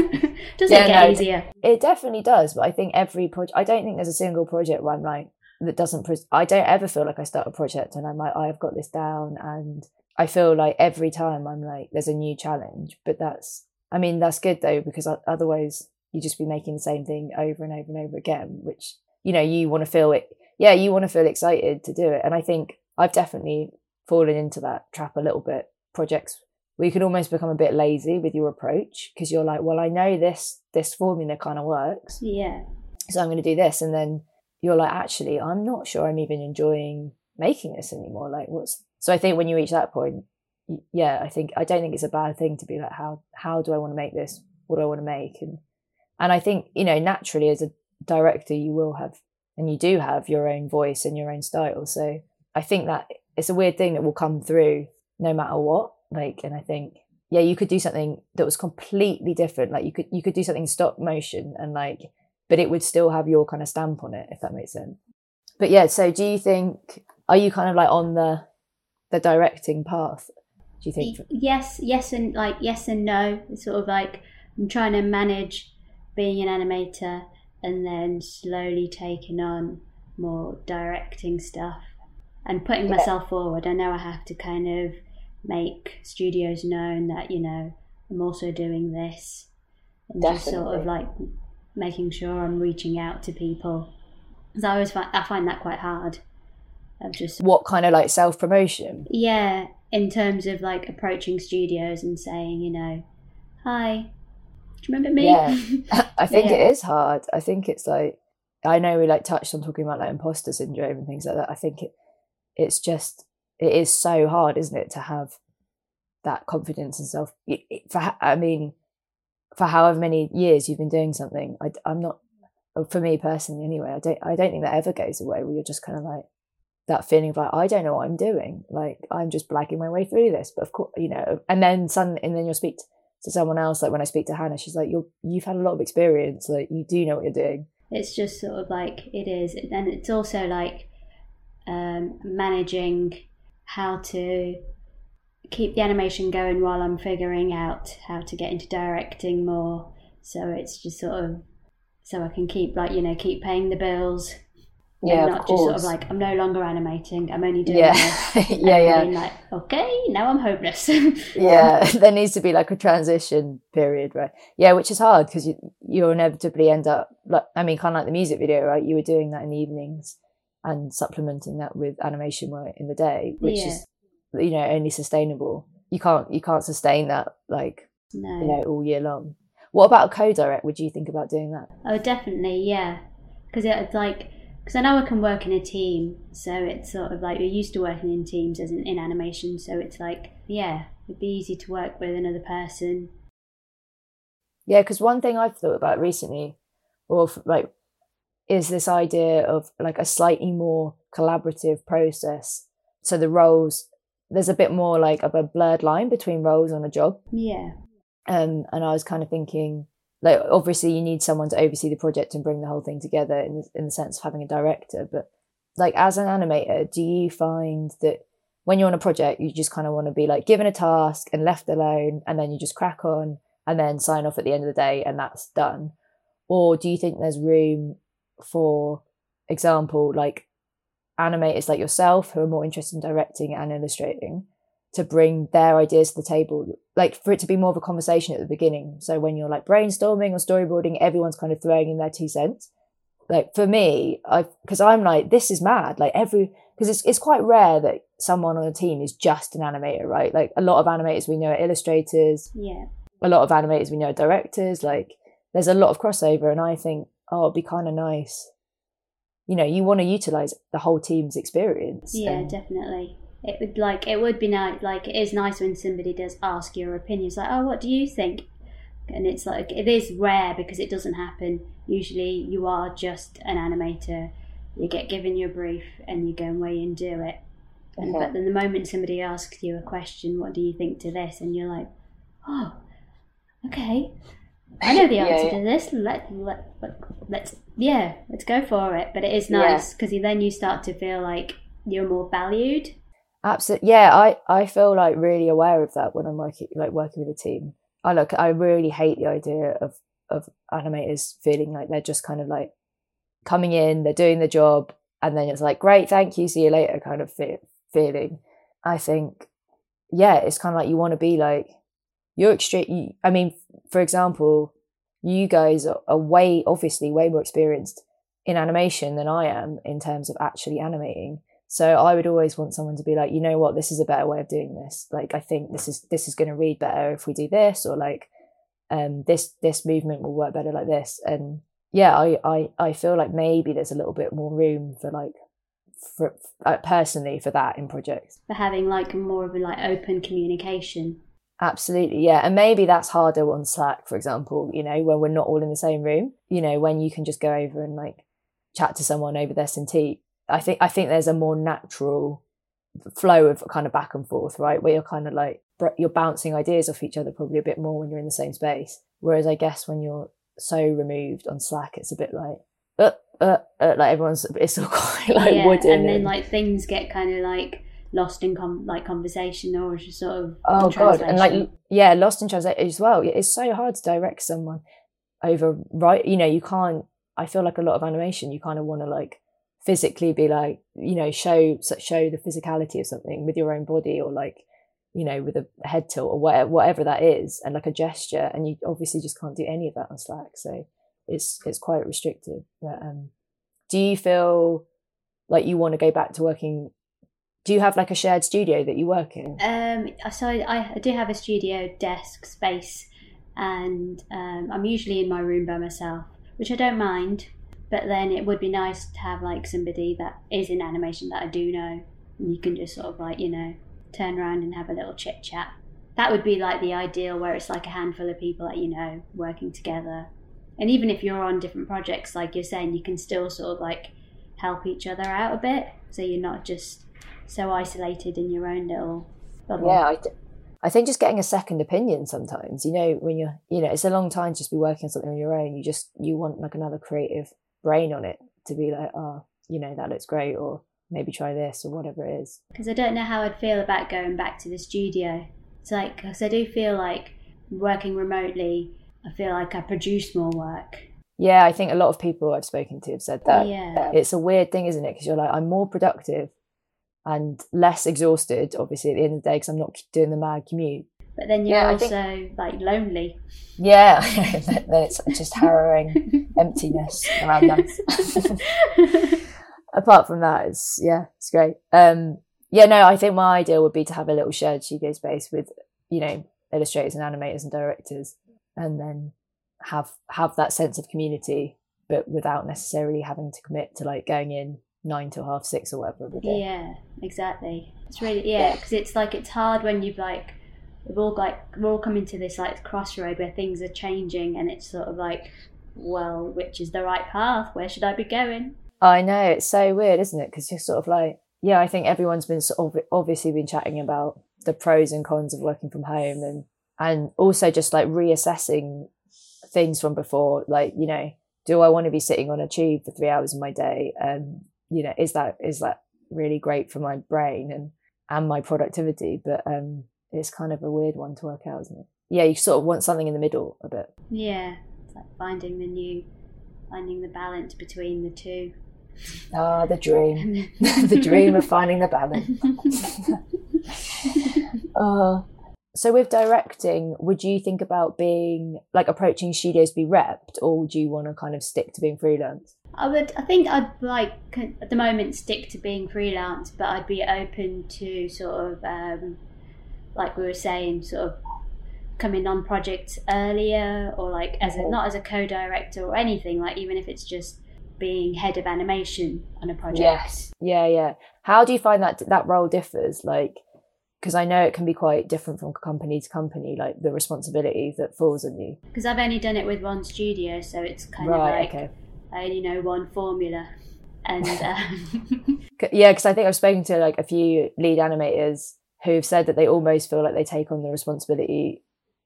does yeah, it get no, easier? It definitely does, but I think every project. I don't think there's a single project where I'm like, that doesn't pre- i don't ever feel like i start a project and i'm like oh, i've got this down and i feel like every time i'm like there's a new challenge but that's i mean that's good though because otherwise you just be making the same thing over and over and over again which you know you want to feel it yeah you want to feel excited to do it. And i think i've definitely fallen into that trap a little bit. Projects where you can almost become a bit lazy with your approach because you're like well i know this this formula kind of works. Yeah. So i'm going to do this. And then you're like, actually, I'm not sure I'm even enjoying making this anymore. Like, what's so? I think when you reach that point, yeah, I think I don't think it's a bad thing to be like, how how do I want to make this? What do I want to make? And and I think you know, naturally, as a director, you will have and you do have your own voice and your own style. So I think that it's a weird thing that will come through no matter what. Like, and I think yeah, you could do something that was completely different. Like you could you could do something stop motion and like but it would still have your kind of stamp on it, if that makes sense. But yeah, so do you think are you kind of like on the the directing path? Do you think? Yes, yes, and like yes and no. It's sort of like I'm trying to manage being an animator and then slowly taking on more directing stuff and putting yeah. myself forward. I know I have to kind of make studios known that you know I'm also doing this and just sort of like making sure I'm reaching out to people. Because I always find I find that quite hard. Of just what kind of like self promotion? Yeah, in terms of like approaching studios and saying, you know, hi, do you remember me? Yeah, <laughs> I think yeah. it is hard. I think it's like I know we like touched on talking about like imposter syndrome and things like that. I think it it's just it is so hard, isn't it, to have that confidence and self. For I mean, for however many years you've been doing something, I, I'm not. For me personally, anyway, I don't. I don't think that ever goes away. Where you're just kind of like that feeling of like I don't know what I'm doing. Like I'm just blagging my way through this. But of course, you know, and then some, and then you'll speak to someone else. Like when I speak to Hannah, she's like, "You're you've had a lot of experience. Like you do know what you're doing." It's just sort of like it is, and it's also like um, managing how to keep the animation going while I'm figuring out how to get into directing more. So it's just sort of so I can keep like you know keep paying the bills. Yeah, not just sort of like I'm no longer animating. I'm only doing yeah, this. <laughs> yeah, yeah. Being like okay, now I'm hopeless. <laughs> yeah, <laughs> there needs to be like a transition period, right? Yeah, which is hard because you you inevitably end up like I mean, kind of like the music video, right? You were doing that in the evenings and supplementing that with animation work in the day, which yeah. is you know only sustainable. You can't you can't sustain that like no. you know all year long. What about a co-direct? Would you think about doing that? Oh, definitely, yeah. Because it's like because I know I can work in a team, so it's sort of like you're used to working in teams as in, in animation, so it's like yeah, it'd be easy to work with another person. Yeah, because one thing I've thought about recently, or like, is this idea of like a slightly more collaborative process. So the roles, there's a bit more like of a blurred line between roles on a job. Yeah. Um, and I was kind of thinking, like obviously you need someone to oversee the project and bring the whole thing together in in the sense of having a director but like as an animator do you find that when you're on a project you just kind of want to be like given a task and left alone and then you just crack on and then sign off at the end of the day and that's done? Or do you think there's room for example like animators like yourself who are more interested in directing and illustrating to bring their ideas to the table like for it to be more of a conversation at the beginning. So when you're like brainstorming or storyboarding everyone's kind of throwing in their two cents. Like for me i because i'm like this is mad. Like every because it's, it's quite rare that someone on a team is just an animator right? Like a lot of animators we know are illustrators. Yeah. A lot of animators we know are directors. Like there's a lot of crossover and i think oh it'd be kind of nice. You know you want to utilize the whole team's experience. Yeah and, definitely it would like it would be nice like it is nice when somebody does ask your opinions like oh what do you think? And it's like it is rare because it doesn't happen. Usually you are just an animator. You get given your brief and you go away and do it. And, uh-huh. but then the moment somebody asks you a question what do you think to this? and you're like oh okay. I know the <laughs> answer yeah, yeah. to this. Let, let, let, let's, yeah, let's go for it. But it is nice because yeah. then you start to feel like you're more valued Absolutely. Yeah, I, I feel like really aware of that when I'm working like working with a team. I look I really hate the idea of of animators feeling like they're just kind of like coming in, they're doing the job, and then it's like, great, thank you, see you later kind of fe- feeling. I think, yeah, it's kind of like you want to be like, you're extreme. I mean, for example, you guys are, are way, obviously, way more experienced in animation than I am in terms of actually animating. So I would always want someone to be like, you know what, this is a better way of doing this. Like I think this is this is going to read better if we do this, or like um, this this movement will work better like this. And yeah, I I I feel like maybe there's a little bit more room for like for uh, personally for that in projects for having like more of a like open communication. Absolutely, yeah, and maybe that's harder on Slack, for example. You know, when we're not all in the same room. You know, when you can just go over and like chat to someone over their Cintiq I think I think there's a more natural flow of kind of back and forth, right? Where you're kind of like you're bouncing ideas off each other probably a bit more when you're in the same space. Whereas I guess when you're so removed on Slack, it's a bit like uh, uh, uh, like everyone's it's all <laughs> quite like yeah, wooden and then like things get kind of like lost in com- like conversation or just sort of oh god and like yeah lost in translation as well it's so hard to direct someone over right you know you can't i feel like a lot of animation you kind of want to like physically be like you know show show the physicality of something with your own body or like you know, with a head tilt or whatever, whatever that is, and like a gesture, and you obviously just can't do any of that on Slack. So it's it's quite restrictive. But um, do you feel like you want to go back to working? Do you have like a shared studio that you work in? Um, so I, I do have a studio desk space, and um, I'm usually in my room by myself, which I don't mind. But then it would be nice to have like somebody that is in animation that I do know. And you can just sort of like you know turn around and have a little chit chat. That would be like the ideal where it's like a handful of people that you know working together. And even if you're on different projects, like you're saying, you can still sort of like help each other out a bit. So you're not just so isolated in your own little bubble. Yeah, I, I think just getting a second opinion sometimes, you know, when you're, you know, it's a long time to just be working on something on your own. You just, you want like another creative brain on it to be like, oh, you know, that looks great or maybe try this or whatever it is. Because I don't know how I'd feel about going back to the studio. It's like, because I do feel like working remotely, I feel like I produce more work. Yeah, I think a lot of people I've spoken to have said that. Yeah. It's a weird thing, isn't it? Because you're like, I'm more productive and less exhausted, obviously, at the end of the day, because I'm not doing the mad commute. But then you're Yeah, also think- like lonely. Yeah, <laughs> then it's just harrowing <laughs> emptiness around us. <laughs> Apart from that, it's yeah, it's great. Um, yeah, no, I think my idea would be to have a little shared studio space with you know illustrators and animators and directors, and then have have that sense of community, but without necessarily having to commit to like going in nine till half six or whatever. Yeah, exactly. It's really yeah, because it's like it's hard when you've like we've all like we're all coming to this like crossroad where things are changing, and it's sort of like, well, which is the right path? Where should I be going? I know it's so weird, isn't it? Because you're sort of like, yeah, I think everyone's been sort of obviously been chatting about the pros and cons of working from home, and and also just like reassessing things from before. Like, you know, do I want to be sitting on a tube for three hours of my day? Um, you know, is that is that really great for my brain and and my productivity? But um, it's kind of a weird one to work out, isn't it? Yeah, you sort of want something in the middle a bit. Yeah, it's like finding the new, finding the balance between the two. Ah, the dream, <laughs> <laughs> the dream of finding the balance. Uh, <laughs> so with directing, would you think about being like approaching studios to be repped, or would you want to kind of stick to being freelance? I would. I think I'd like at the moment stick to being freelance, but I'd be open to sort of um, like we were saying, sort of coming on projects earlier, or like as a, not as a co-director or anything. Like even if it's just being head of animation on a project. Yes. Yeah, yeah. How do you find that that role differs? Like, because I know it can be quite different from company to company, like the responsibility that falls on you. Because I've only done it with one studio, so it's kind Right. of like okay. I only know one formula, and <laughs> um, <laughs> Yeah, because I think I've spoken to like a few lead animators who've said that they almost feel like they take on the responsibility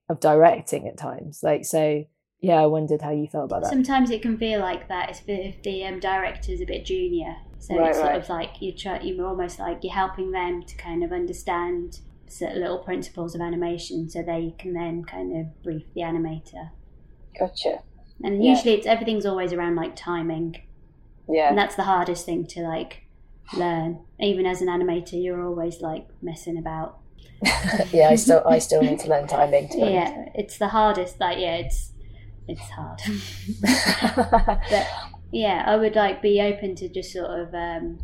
of directing at times. Like, so yeah, I wondered how you felt about that. Sometimes it can feel like that if the, if the um, director's a bit junior. So Right, it's sort right. of like you try, you're almost like you're helping them to kind of understand certain little principles of animation, so they can then kind of brief the animator. Gotcha. And Yeah. usually, it's everything's always around like timing, Yeah. and that's the hardest thing to like learn. Even as an animator, you're always like messing about. <laughs> yeah, I still I still need to learn timing. To. Yeah, it's the hardest. Like, yeah, it's it's hard. <laughs> <laughs> but yeah, I would like be open to just sort of um,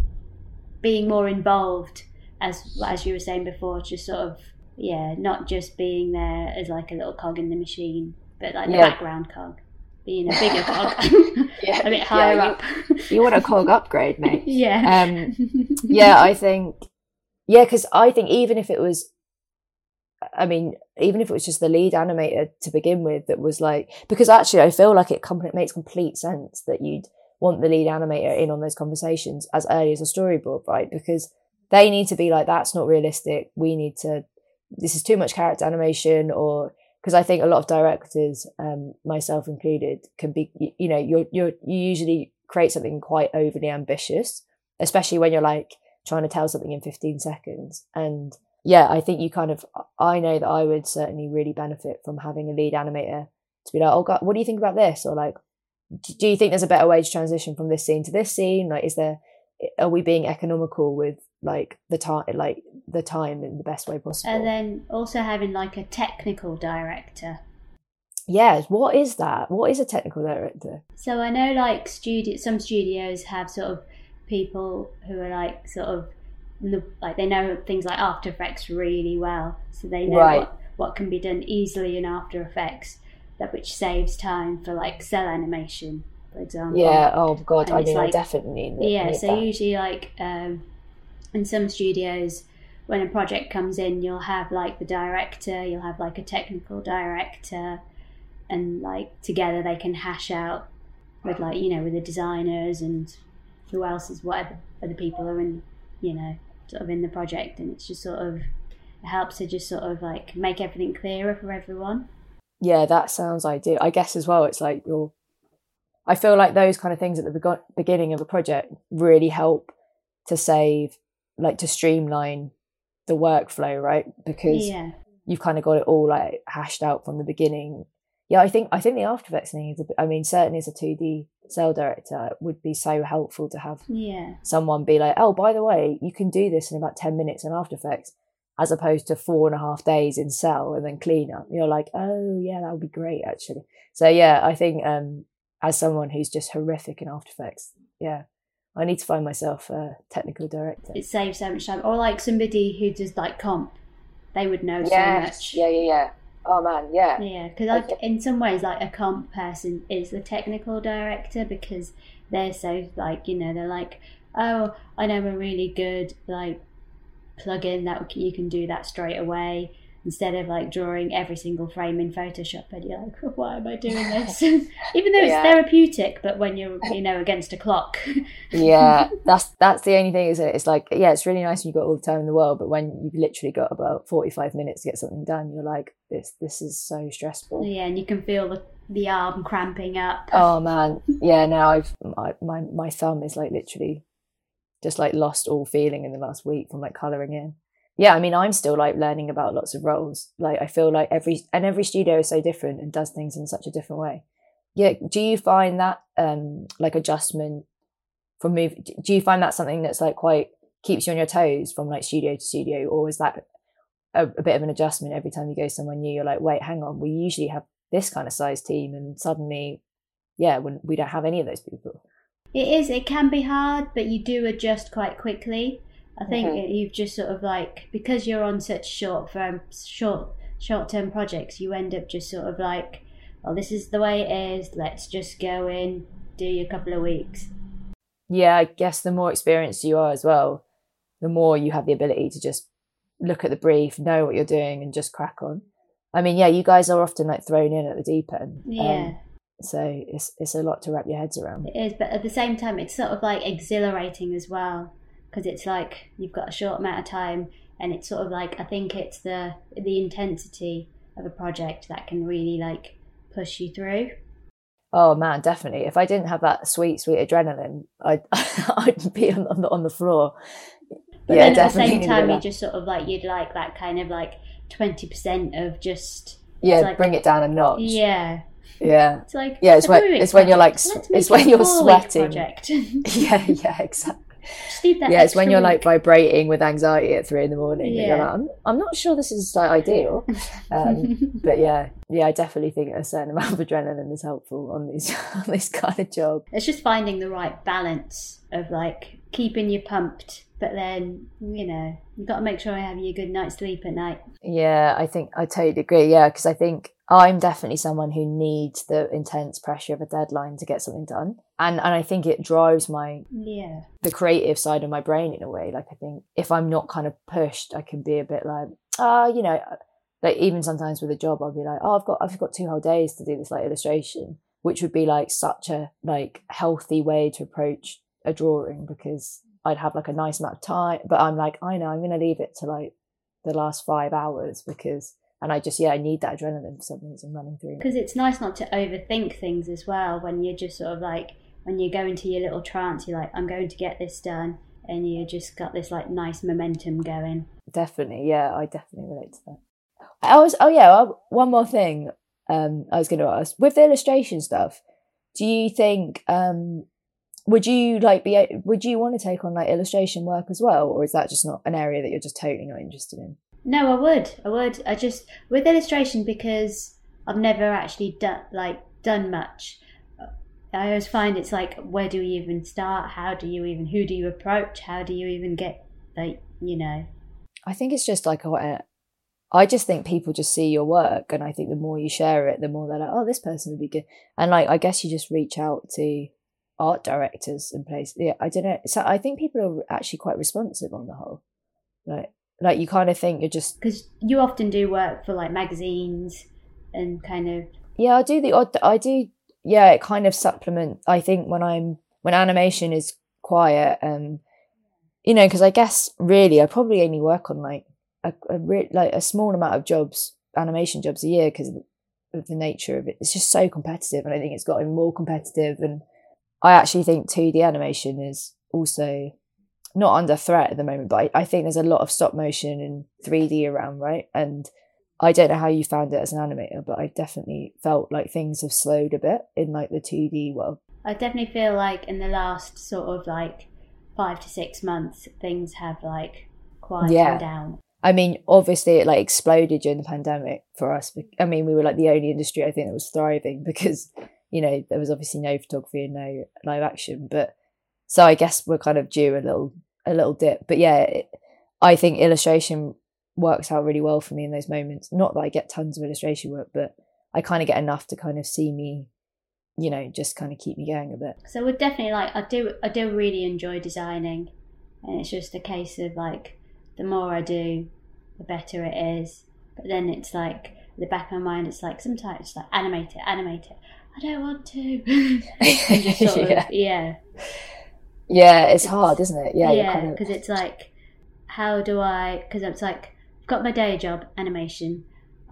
being more involved, as as you were saying before, just sort of yeah, not just being there as like a little cog in the machine, but like the Yeah. background cog, being a bigger cog, Yeah, <laughs> a bit higher yeah, you- up. you want a cog upgrade, <laughs> mate. yeah. Um, <laughs> yeah, I think, yeah, because I think even if it was, I mean, even if it was just the lead animator to begin with, that was like, because actually I feel like it, com- it makes complete sense that you'd want the lead animator in on those conversations as early as a storyboard, right? Because they need to be like, that's not realistic. We need to, this is too much character animation or, because I think a lot of directors, um, myself included, can be, y- you know, you're, you're, you usually create something quite overly ambitious, especially when you're like trying to tell something in 15 seconds. And yeah, I think you kind of, I know that I would certainly really benefit from having a lead animator to be like, oh God, what do you think about this? Or like, do you think there's a better way to transition from this scene to this scene? Like, is there, are we being economical with like the time, like the time in the best way possible. And then also having like a technical director. Yes, what is that? What is a technical director? So I know like studio some studios have sort of people who are like sort of like they know things like After Effects really well, so they know Right. what, what can be done easily in After Effects, that which saves time for like cel animation, for example. Yeah. Oh God. And I mean, I definitely need, Yeah, need so that. usually like um, in some studios, when a project comes in, you'll have like the director, you'll have like a technical director, and like together they can hash out with like you know with the designers and who else is what other people are in you know sort of in the project, and it's just sort of it helps to just sort of like make everything clearer for everyone. Yeah, that sounds ideal. I guess as well, it's like you're. I feel like those kind of things at the beginning of a project really help to save, like to streamline the workflow, right? Because Yeah, you've kind of got it all like hashed out from the beginning. Yeah, I think I think the After Effects thing is. A bit, I mean, certainly as a two D cel director, it would be so helpful to have yeah, someone be like, "Oh, by the way, you can do this in about ten minutes in After Effects," as opposed to four and a half days in Cel and then clean up. You're like, "Oh, yeah, that would be great, actually." So yeah, I think um, as someone who's just horrific in After Effects, yeah, I need to find myself a technical director. it saves so much time. Or like somebody who does like comp, they would know so much. yeah, yeah, yeah. Oh man, yeah, Yeah, because like in some ways, like a comp person is the technical director because they're so like you know they're like, oh, I know a really good like plugin that you can do that straight away instead of like drawing every single frame in Photoshop and you're like, <laughs> why am I doing <laughs> this? <laughs> Even though it's Yeah. therapeutic, but when you're you know against a clock, yeah. That's that's the only thing, isn't it? It's like, yeah, it's really nice when you've got all the time in the world, but when you've literally got about forty five minutes to get something done, you're like, this this is so stressful. yeah, and you can feel the the arm cramping up. Oh man, yeah. Now I've my, my my thumb is like literally just like lost all feeling in the last week from like coloring in. Yeah, I mean, I'm still like learning about lots of roles. Like I feel like every and every studio is so different and does things in such a different way. Yeah, do you find that um like adjustment from move? Do you find that something that's like quite keeps you on your toes from like studio to studio, or is that a, a bit of an adjustment every time you go somewhere new? You're like, wait, hang on, we usually have this kind of size team, and suddenly yeah, when we don't have any of those people. It is. It can be hard, but you do adjust quite quickly. I think Mhm. it- you've just sort of like because you're on such short firm, short short term projects, you end up just sort of like, well, this is the way it is. Let's just go in, do a couple of weeks. Yeah, I guess the more experienced you are as well, the more you have the ability to just look at the brief, know what you're doing, and just crack on. I mean, yeah, you guys are often like thrown in at the deep end. um, Yeah, so it's it's a lot to wrap your heads around. it is. But at the same time, it's sort of like exhilarating as well because it's like you've got a short amount of time, and it's sort of like I think it's the the intensity of a project that can really like push you through. Oh man, definitely. If I didn't have that sweet, sweet adrenaline, I'd <laughs> I'd be on, on the on the floor. But yeah, then at the same time, you just sort of like you'd like that kind of like twenty percent of just yeah, like- bring it down a notch. yeah. yeah, It's like Yeah, it's when- it's when you're, like, project. s- Let's it's when you're sweating. Project. <laughs> <laughs> yeah, yeah, exactly. Just need that yeah, it's when you're like vibrating with anxiety at three in the morning. Yeah. like, I'm, I'm not sure this is like ideal. <laughs> Um, but yeah, yeah, I definitely think a certain <laughs> amount of adrenaline is helpful on these <laughs> on this kind of job. it's just finding the right balance of like keeping you pumped, but then you know you've got to make sure I have you a good night's sleep at night. Yeah, I think I totally agree. Yeah, because I think I'm definitely someone who needs the intense pressure of a deadline to get something done, and and I think it drives my Yeah, the creative side of my brain in a way. Like I think if I'm not kind of pushed, I can be a bit like, ah, you know, like even sometimes with a job, I'll be like, oh, I've got I've got two whole days to do this like illustration, which would be like such a like healthy way to approach a drawing because I'd have like a nice amount of time. But I'm like, I know I'm going to leave it to like the last five hours because. And I just, yeah, I need that adrenaline for some reason running through. because it's nice not to overthink things as well. When you're just sort of like when you go into your little trance, you're like, I'm going to get this done, and you just got this like nice momentum going. Definitely, yeah, I definitely relate to that. I was, oh yeah, one more thing. Um, I was going to ask with the illustration stuff. Do you think, um, would you like be would you want to take on like illustration work as well or is that just not an area that you're just totally not interested in? No i would i would. I just with illustration because i've never actually done like done much uh, i always find it's like where do you even start? How do you even who do you approach? How do you even get like you know? I think it's just like a, I just think people just see your work, and I think the more you share it, the more they're like, "Oh, this person would be good." And like, I guess you just reach out to art directors and places. Yeah, I don't know. So I think people are actually quite responsive on the whole. Like, like you kind of think you're just because you often do work for like magazines and kind of. Yeah, I do the odd. I do. Yeah, it kind of supplement. I think when I'm when animation is quiet and you know because I guess really I probably only work on like a, a re- like a small amount of jobs animation jobs a year because of, of the nature of it. It's just so competitive, and I think it's gotten more competitive and I actually think 2D animation is also not under threat at the moment, but I, I, think there's a lot of stop motion and 3D around, right? And I don't know how you found it as an animator, but I definitely felt like things have slowed a bit in like the 2D world. I definitely feel like in the last sort of like five to six months, things have like quieted yeah. down. I mean, obviously, it like exploded during the pandemic for us. I mean, we were like the only industry I think that was thriving <laughs> because you know, there was obviously no photography and no live action, but so I guess we're kind of due a little a little dip. But yeah, it, I think illustration works out really well for me in those moments. Not that I get tons of illustration work, but I kind of get enough to kind of see me, you know, just kind of keep me going a bit. So we're definitely like I do I do really enjoy designing, and it's just a case of like the more I do, the better it is. But then it's like the back of my mind, it's like sometimes it's like animate it, animate it. I don't want to. <laughs> <laughs> sort of, yeah. yeah. Yeah, it's, it's, hard, isn't it? Yeah, yeah, because kind of... it's like, how do I? Because it's like, I've got my day job, animation.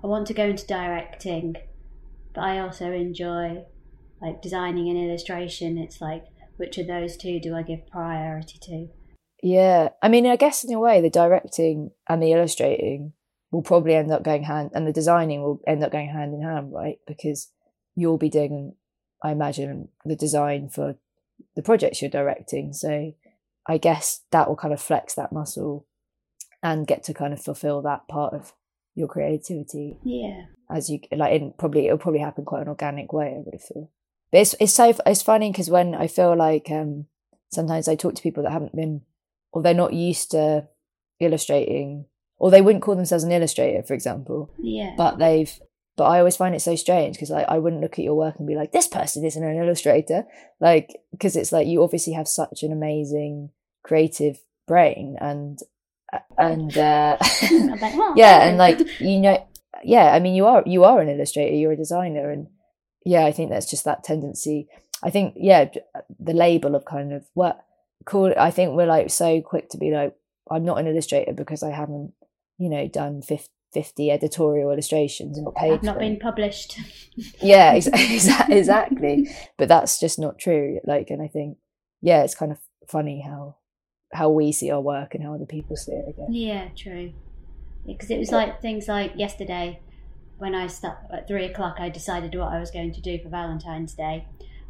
I want to go into directing, but I also enjoy like designing and illustration. It's like, which of those two do I give priority to? Yeah, I mean, I guess in a way, the directing and the illustrating will probably end up going hand, and the designing will end up going hand in hand, right? Because you'll be doing, I imagine, the design for the projects you're directing. So I guess that will kind of flex that muscle and get to kind of fulfill that part of your creativity. Yeah. As you like, in probably it'll probably happen quite an organic way. I would have thought. But it's it's so it's funny because when I feel like um sometimes I talk to people that haven't been or they're not used to illustrating or they wouldn't call themselves an illustrator, for example. Yeah. But they've but I always find it so strange because like I wouldn't look at your work and be like, this person isn't an illustrator, like because it's like you obviously have such an amazing creative brain and uh, and uh, <laughs> <laughs> yeah, and like you know, yeah, I mean you are you are an illustrator, you're a designer, and yeah, I think that's just that tendency. I think yeah, the label of kind of what cool. I think we're like so quick to be like, I'm not an illustrator because I haven't you know done 50 50 editorial illustrations and got paid have not been published yeah <laughs> ex- <laughs> exactly but that's just not true like and i think yeah it's kind of funny how how we see our work and how other people see it again yeah true because yeah, it was like things like yesterday when i stopped at three o'clock i decided what i was going to do for valentine's day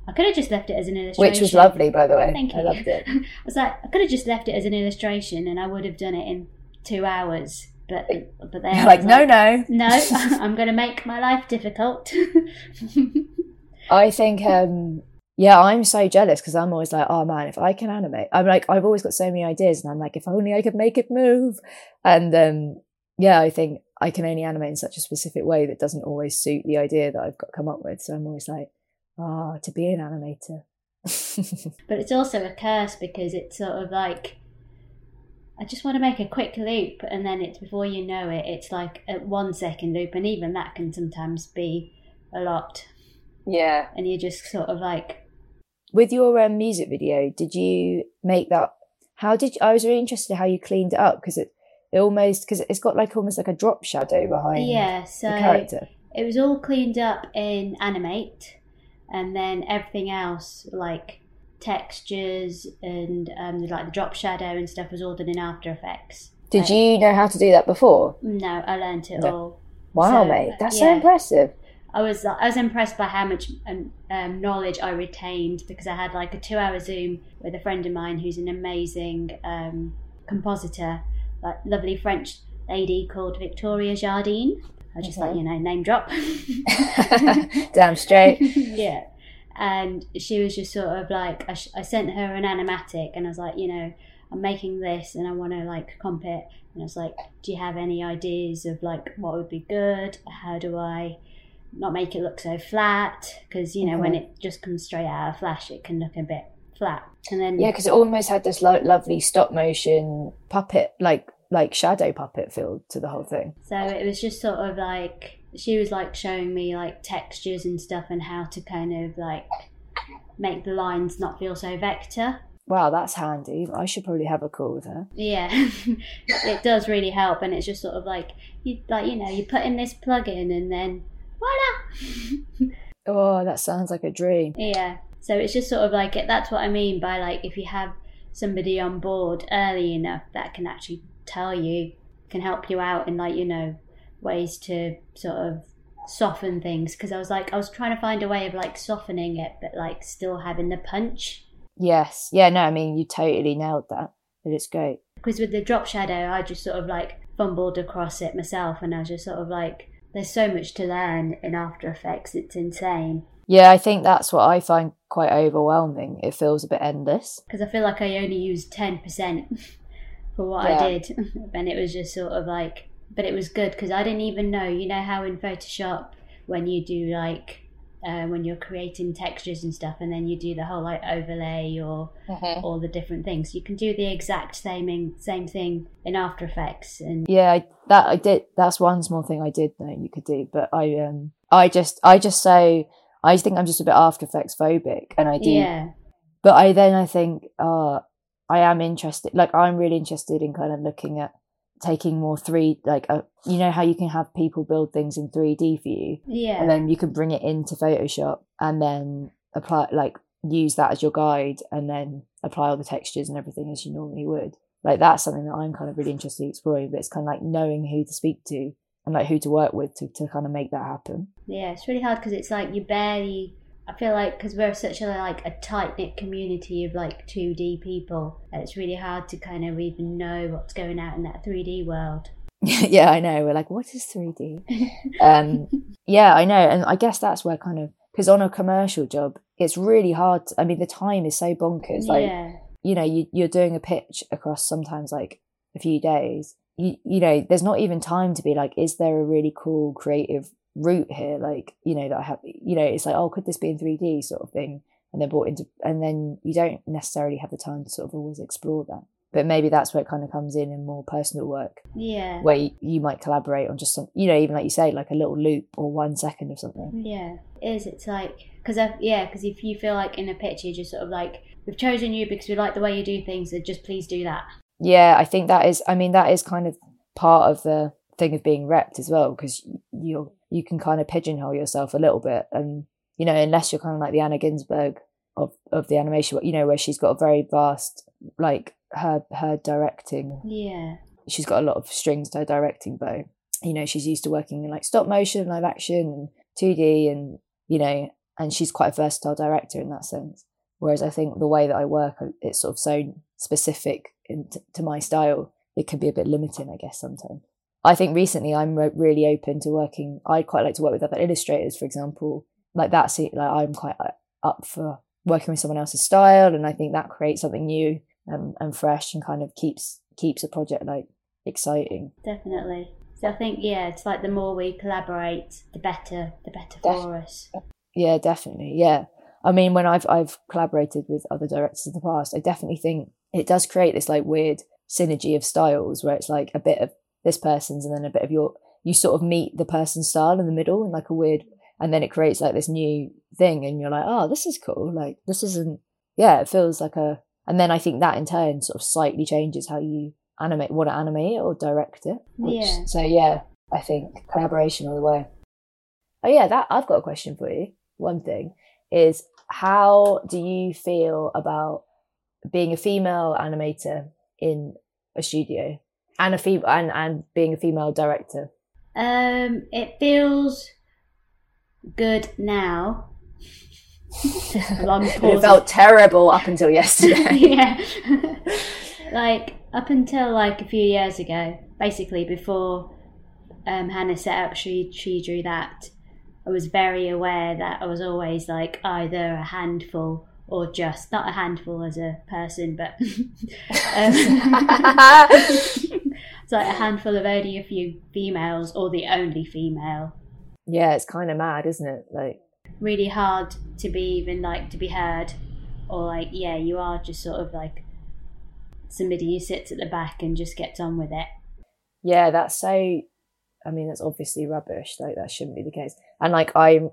I could have just left it as an illustration. Which was lovely, by the way. Thank you. I loved it. <laughs> I was like, I could have just left it as an illustration and I would have done it in two hours but but they're like, no, no, no. <laughs> I'm going to make my life difficult. <laughs> I think, um, yeah, I'm so jealous because I'm always like, oh man, if I can animate, I'm like, I've always got so many ideas, and I'm like, if only I could make it move. And um, yeah, I think I can only animate in such a specific way that doesn't always suit the idea that I've got come up with. So I'm always like, ah, oh, to be an animator. <laughs> but it's also a curse because it's sort of like I just want to make a quick loop, and then it's before you know it, it's like a one second loop, and even that can sometimes be a lot. Yeah, and you're just sort of like. With your um, music video, did you make that? How did you, I was really interested in how you cleaned it up because it, it almost because it's got like almost like a drop shadow behind. Yeah, so the character. It was all cleaned up in Animate, and then everything else like textures and um, like the drop shadow and stuff was all done in After Effects. Did like, you know how to do that before? No, I learned it no. all. Wow, so, mate, that's yeah. so impressive. I was I was impressed by how much um, um, knowledge I retained because I had like a two hour Zoom with a friend of mine who's an amazing um, compositor, like lovely French lady called Victoria Jardine. I just like you know name drop. <laughs> <laughs> Damn straight. yeah, and she was just sort of like I, sh- I sent her an animatic and I was like you know I'm making this and I want to like comp it and I was like do you have any ideas of like what would be good? How do I not make it look so flat because you know when Mhm. it just comes straight out of flash it can look a bit flat and then Yeah, because it almost had this lo- lovely stop motion puppet, like like shadow puppet feel to the whole thing. so it was just sort of like she was like showing me like textures and stuff and how to kind of like make the lines not feel so vector Wow, that's handy. I should probably have a call with her. yeah <laughs> it does really help and it's just sort of like you like you know you put in this plug-in and then voila <laughs> Oh, that sounds like a dream. Yeah. So it's just sort of like it. That's what I mean by like if you have somebody on board early enough that can actually tell you, can help you out and like you know ways to sort of soften things. Because I was like I was trying to find a way of like softening it, but like still having the punch. Yes. Yeah, no, I mean, you totally nailed that. But it's great. Because with the drop shadow, I just sort of like fumbled across it myself, and I was just sort of like, there's so much to learn in After Effects. It's insane. Yeah, I think that's what I find quite overwhelming. It feels a bit endless. because I feel like I only used ten percent <laughs> for what Yeah. I did, <laughs> and it was just sort of like, but it was good because I didn't even know. You know how in Photoshop when you do like uh, when you're creating textures and stuff, and then you do the whole like overlay or all the different things, you can do the exact same same thing in After Effects, and Yeah, I, that I did. That's one small thing I did know you could do. But I, um, I just, I just say, I think I'm just a bit After Effects phobic, and I do. yeah, But I then I think, uh, I am interested. Like I'm really interested in kind of looking at taking more three, like, uh, you know how you can have people build things in 3D for you, yeah, and then you can bring it into Photoshop and then apply, like, use that as your guide, and then apply all the textures and everything as you normally would. Like that's something that I'm kind of really interested in exploring. But it's kind of like knowing who to speak to and like who to work with to, to kind of make that happen. Yeah, it's really hard because it's like you barely. I feel like because we're such a like a tight knit community of like two D people, it's really hard to kind of even know what's going out in that three D world. <laughs> <laughs> yeah, I know. We're like, what is 3D? <laughs> um, yeah, I know, and I guess that's where kind of because on a commercial job, it's really hard. To, I mean, the time is so bonkers. Like, yeah, you know, you you're doing a pitch across sometimes like a few days. You you know, there's not even time to be like, is there a really cool creative route here? Like, you know, that I have. You know, it's like, oh, could this be in 3D sort of thing? And then brought into, and then you don't necessarily have the time to sort of always explore that. But maybe that's where it kind of comes in in more personal work yeah, where you, you might collaborate on just some, you know, even like you say, like a little loop or one second of something. yeah. It is it's like because yeah, because if you feel like in a pitch you're just sort of like we've chosen you because we like the way you do things, so just please do that. Yeah, I think that is, I mean, that is kind of part of the thing of being repped as well, because you you can kind of pigeonhole yourself a little bit. And, you know, unless you're kind of like the Anna Ginsburg of, of the animation, you know, where she's got a very vast, like her, her directing Yeah, she's got a lot of strings to her directing bow. You know, she's used to working in like stop motion, live action, and 2D, and you know, and she's quite a versatile director in that sense. Whereas I think the way that I work, uh, it's sort of so specific in t- to my style, it can be a bit limiting, I guess, sometimes. I think recently I'm re- really open to working. I'd quite like to work with other illustrators, for example. Like that's it. Like I'm quite uh, up for working with someone else's style, and I think that creates something new and, and fresh, and kind of keeps keeps a project like exciting. definitely. So I think yeah, it's like the more we collaborate, the better, the better Def- for us. Yeah, definitely. Yeah. I mean, when I've I've collaborated with other directors in the past, I definitely think it does create this like weird synergy of styles where it's like a bit of this person's and then a bit of your you sort of meet the person's style in the middle in like a weird and then it creates like this new thing and you're like, oh, this is cool. Like this isn't yeah, it feels like a and then I think that in turn sort of slightly changes how you animate want to animate it or direct it. which- Yeah. So yeah, I think collaboration all the way. Oh yeah, that I've got a question for you. One thing is how do you feel about being a female animator in a studio and a fem- and and being a female director? Um, it feels good now. <laughs> it felt terrible up until yesterday. <laughs> yeah. like up until like a few years ago, basically before um, Hannah set up she she drew that, I was very aware that I was always like either a handful or just not a handful as a person, but <laughs> um, <laughs> it's like a handful of only a few females or the only female. Yeah, it's kind of mad, isn't it? Like really hard to be even like to be heard, or like yeah, you are just sort of like somebody who sits at the back and just gets on with it. Yeah, that's so. I mean, that's obviously rubbish. Like that shouldn't be the case. And like I'm,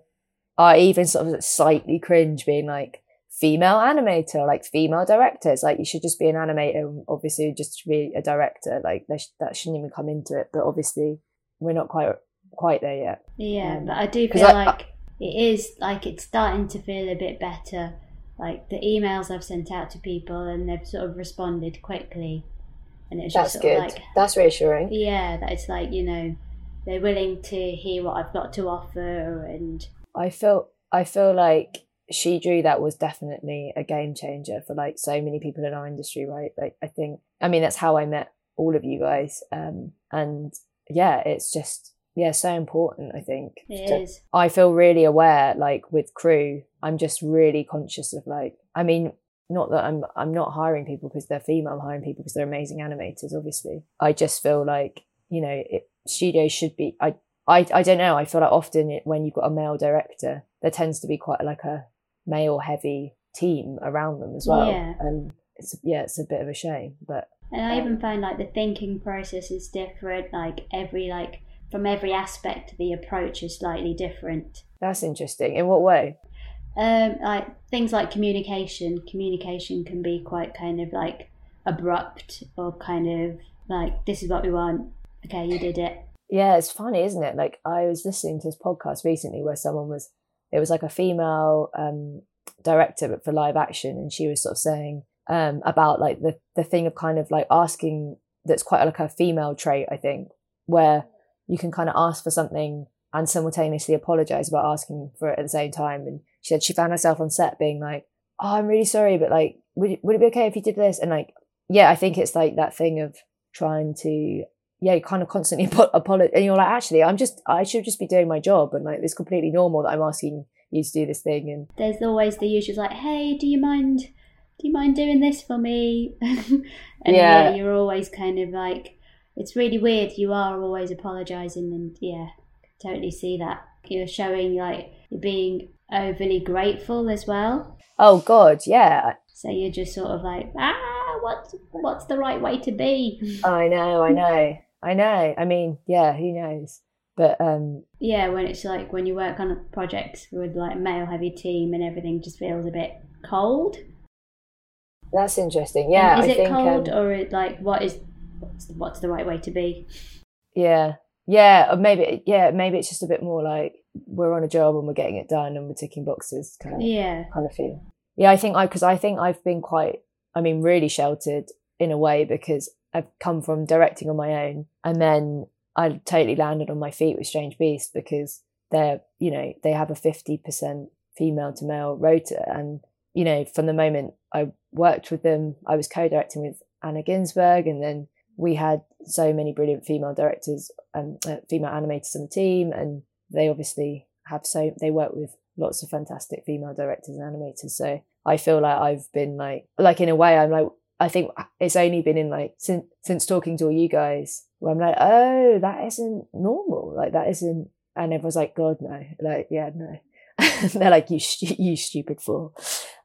I even sort of slightly cringe being like female animator, like female directors. Like you should just be an animator. Obviously, just to be a director. Like sh- that shouldn't even come into it. But obviously, we're not quite quite there yet. Yeah, um, but I do feel I, like I, it is like it's starting to feel a bit better. Like the emails I've sent out to people, and they've sort of responded quickly, and it's that's just good. like that's reassuring. Yeah, that it's like you know they're willing to hear what I've got to offer, and I feel I feel like she drew that was definitely a game changer for like so many people in our industry right like i think i mean that's how i met all of you guys um and yeah it's just yeah so important i think it to, is. i feel really aware like with crew i'm just really conscious of like i mean not that i'm i'm not hiring people because they're female i'm hiring people because they're amazing animators obviously i just feel like you know it, studios should be i I, I don't know. I feel like often it, when you've got a male director, there tends to be quite like a male heavy team around them as well. Yeah. And it's yeah, it's a bit of a shame, but and I even find like the thinking process is different. Like every like from every aspect, the approach is slightly different. That's interesting. In what way? Um, like things like communication. Communication can be quite kind of like abrupt or kind of like this is what we want. Okay, you did it. Yeah, it's funny, isn't it? Like I was listening to this podcast recently where someone was it was like a female um, director for live action and she was sort of saying um, about like the the thing of kind of like asking that's quite like a female trait i think where you can kind of ask for something and simultaneously apologize about asking for it at the same time. And she said she found herself on set being like oh i'm really sorry but like would, would it be okay if you did this? And like yeah i think it's like that thing of trying to yeah, you kind of constantly <laughs> apologize, and you're like, actually, I'm just, I should just be doing my job, and like, it's completely normal that I'm asking you to do this thing. And there's always the usual like, hey, do you mind, do you mind doing this for me? <laughs> and yeah. yeah, you're always kind of like, it's really weird. You are always apologizing, and yeah, totally see that. You're showing like you're being overly grateful as well. Oh God, yeah. So you're just sort of like, ah, what's what's the right way to be? I know, I know. I know. I mean, yeah, who knows? But um yeah, when it's like when you work on projects with like a male heavy team and everything just feels a bit cold. That's interesting. Yeah, and is I it think, cold um, or like what is what's, what's the right way to be? Yeah, yeah, or maybe yeah, maybe it's just a bit more like we're on a job and we're getting it done and we're ticking boxes kind of yeah kind of feel. Yeah, I think I because I think I've been quite I mean really sheltered in a way because I've come from directing on my own and then I totally landed on my feet with Strange Beast because they're, you know, they have a 50% female to male rota. And, you know, from the moment I worked with them, I was co directing with Anna Ginsburg and then we had so many brilliant female directors and uh, female animators on the team. And they obviously have so, they work with lots of fantastic female directors and animators. So I feel like I've been like, like in a way, I'm like I think it's only been in like since since talking to all you guys where I'm like, oh, that isn't normal. Like that isn't. And everyone's like, God, no. Like, yeah, no. <laughs> they're like, you, you stupid fool.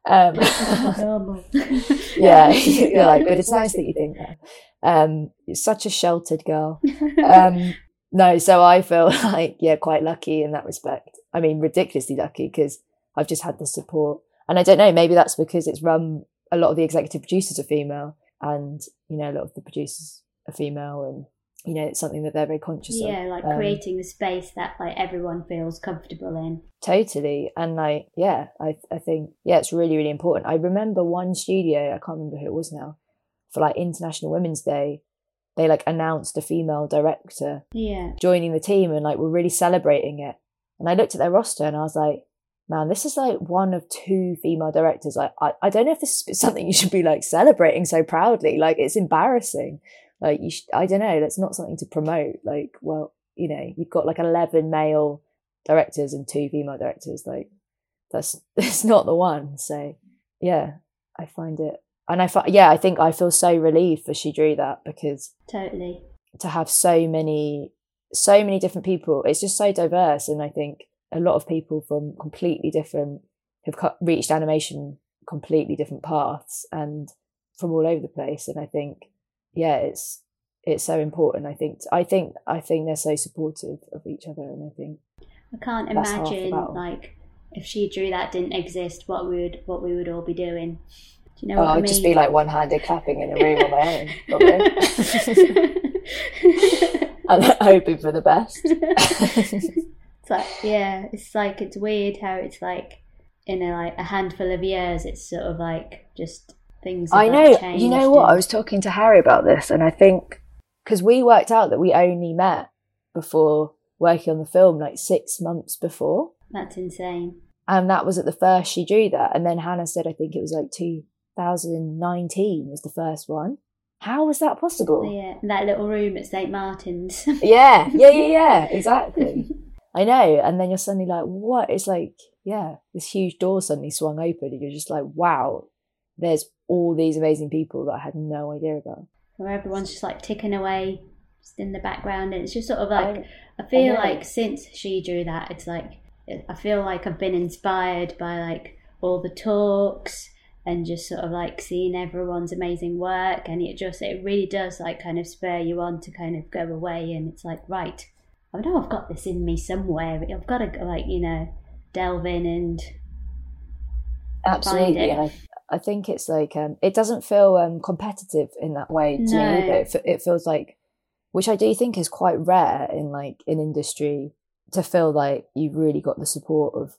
Um, <laughs> <laughs> yeah, you're like, but it's nice that you think that. Um, you're such a sheltered girl. Um, no, so I feel like, yeah, quite lucky in that respect. I mean, ridiculously lucky because I've just had the support. And I don't know, maybe that's because it's run a lot of the executive producers are female and you know a lot of the producers are female and you know it's something that they're very conscious yeah, of. Yeah like um, creating the space that like everyone feels comfortable in. Totally. And like yeah i i think yeah it's really really important. I remember one studio i can't remember who it was now for like international women's day they like announced a female director yeah. joining the team and like we're really celebrating it. And I looked at their roster and I was like, man, this is like one of two female directors. I, I, I don't know if this is something you should be like celebrating so proudly. Like it's embarrassing. Like you, should, I don't know. That's not something to promote. Like, well, you know, you've got like 11 male directors and two female directors. Like that's, <laughs> that's not the one. So yeah, I find it, and I find, yeah, I think I feel so relieved for she drew that because totally to have so many, so many different people, it's just so diverse. And I think a lot of people from completely different have reached animation completely different paths and from all over the place. And I think, yeah, it's, it's so important. I think, I think, I think they're so supportive of each other. And I think I can't imagine like if she drew that didn't exist, what we would what we would all be doing. Do you know oh, what I I'd mean? just be like one handed clapping in a room on my own, <laughs> <laughs> and hoping for the best. <laughs> it's like yeah, it's like it's weird how it's like in a like a handful of years, it's sort of like just things. I know. You know what? I was talking to Harry about this, and I think because we worked out that we only met before working on the film like six months before. That's insane. And that was at the first she drew that. And then Hannah said, I think it was like 2019 was the first one. How was that possible? Yeah, that little room at St. Martin's. yeah, yeah, yeah, <laughs> yeah, exactly. I know. And then you're suddenly like, what? It's like, yeah, this huge door suddenly swung open. And you're just like, wow, there's all these amazing people that I had no idea about. Where everyone's just like ticking away just in the background. And it's just sort of like, I, I feel I like since she drew that, it's like I feel like I've been inspired by like all the talks and just sort of like seeing everyone's amazing work and it just it really does like kind of spur you on to kind of go away and it's like right I know I've got this in me somewhere I've got to like you know delve in and absolutely I, I think it's like um, it doesn't feel um, competitive in that way to no. me it, it feels like which I do think is quite rare in like in industry to feel like you've really got the support of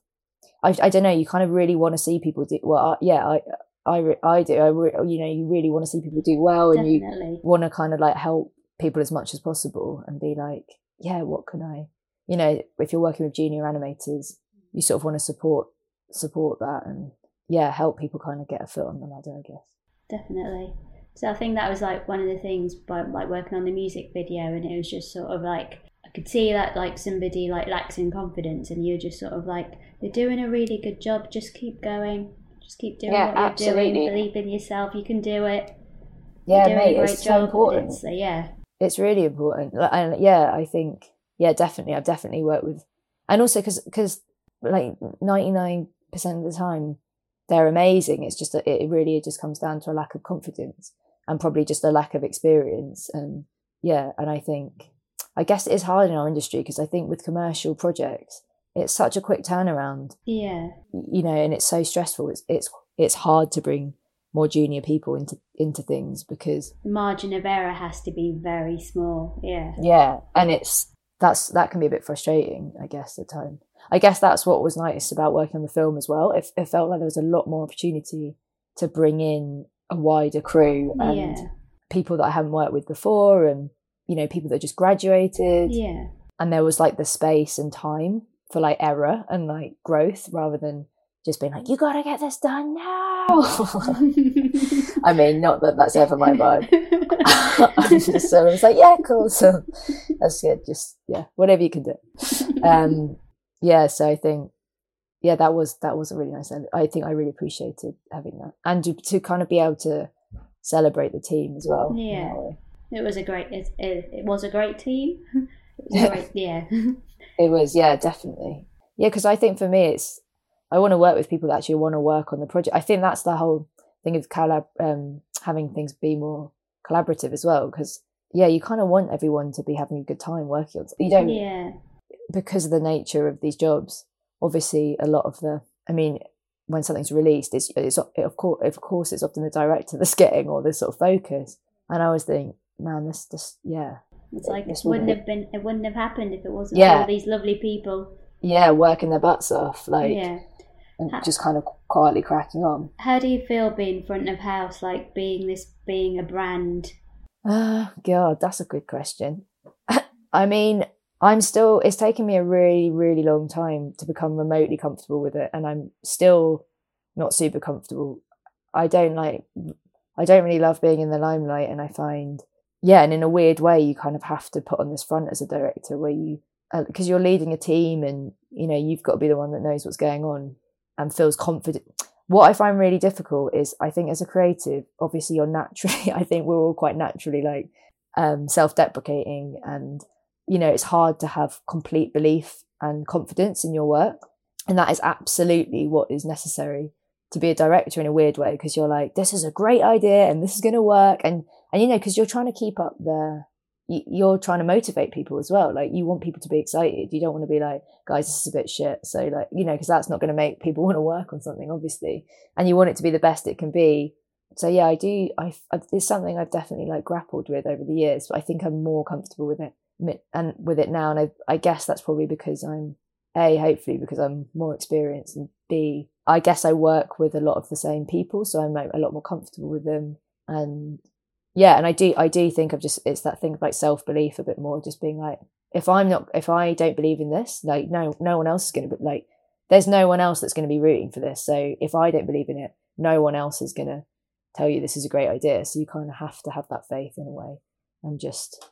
I, I don't know you kind of really want to see people do well I, yeah I I, I do I re, you know you really want to see people do well Definitely. and you want to kind of like help people as much as possible and be like yeah what can I you know if you're working with junior animators you sort of want to support support that and yeah help people kind of get a foot on the ladder I guess. Definitely. So I think that was like one of the things by like working on the music video and it was just sort of like I could see that like somebody like lacks in confidence and you're just sort of like you're doing a really good job just keep going just keep doing yeah, what you're absolutely. doing believe in yourself you can do it. Yeah mate, it's job. so important. It's, uh, yeah it's really important and yeah i think yeah definitely i've definitely worked with and also because because like 99% of the time they're amazing it's just that it really just comes down to a lack of confidence and probably just a lack of experience and yeah and i think I guess it is hard in our industry because I think with commercial projects, it's such a quick turnaround. Yeah. You know, and it's so stressful. It's it's it's hard to bring more junior people into into things because the margin of error has to be very small. Yeah. Yeah, and it's that's that can be a bit frustrating, I guess, at times. I guess that's what was nice about working on the film as well. It, it felt like there was a lot more opportunity to bring in a wider crew and yeah. people that I haven't worked with before and you know, people that just graduated. Yeah. And there was like the space and time for like error and like growth rather than just being like, you got to get this done now. <laughs> I mean, not that that's ever my vibe. so I was like, yeah, cool. So that's good. Just, yeah, whatever you can do. Um, yeah. So I think, yeah, that was, that was a really nice, I think I really appreciated having that and to, to kind of be able to celebrate the team as well. Yeah. It was a great. It, it, it was a great team. It was <laughs> great. Yeah. it was. Yeah, definitely. Yeah, because I think for me, it's I want to work with people that actually want to work on the project. I think that's the whole thing of collab, um, having things be more collaborative as well. Because yeah, you kind of want everyone to be having a good time working on. You don't. Yeah. Because of the nature of these jobs, obviously, a lot of the. I mean, when something's released, it's, it's of course, of course, it's often the director <laughs> that's getting all this sort of focus. And I always think man, this just yeah. It's like it wouldn't have been. It wouldn't have happened if it wasn't yeah. all these lovely people. Yeah, working their butts off, like yeah, and how, just kind of quietly cracking on. How do you feel being front of house, like being this, being a brand? Oh God, that's a good question. <laughs> I mean, I'm still, it's taken me a really, really long time to become remotely comfortable with it. And I'm still not super comfortable. I don't like, I don't really love being in the limelight. And I find, yeah, and in a weird way, you kind of have to put on this front as a director where you, because uh, you're leading a team and, you know, you've got to be the one that knows what's going on and feels confident. What I find really difficult is I think as a creative, obviously you're naturally, <laughs> I think we're all quite naturally like um, self deprecating and you know, it's hard to have complete belief and confidence in your work. And that is absolutely what is necessary to be a director in a weird way because you're like, this is a great idea and this is going to work. And, and, you know, because you're trying to keep up the, you're trying to motivate people as well. Like you want people to be excited. You don't want to be like, guys, this is a bit shit. So like, you know, because that's not going to make people <laughs> want to work on something, obviously. And you want it to be the best it can be. So yeah, I do. I, it's something I've definitely like grappled with over the years, but I think I'm more comfortable with it and with it now. And I, I guess that's probably because I'm a hopefully because I'm more experienced, and b I guess I work with a lot of the same people, so I'm like a lot more comfortable with them. And yeah, and I do I do think of just it's that thing of like self belief a bit more, just being like if I'm not if I don't believe in this, like no no one else is to be like there's no one else that's going to be rooting for this. So if I don't believe in it, no one else is to tell you this is a great idea. So you kind of have to have that faith in a way and just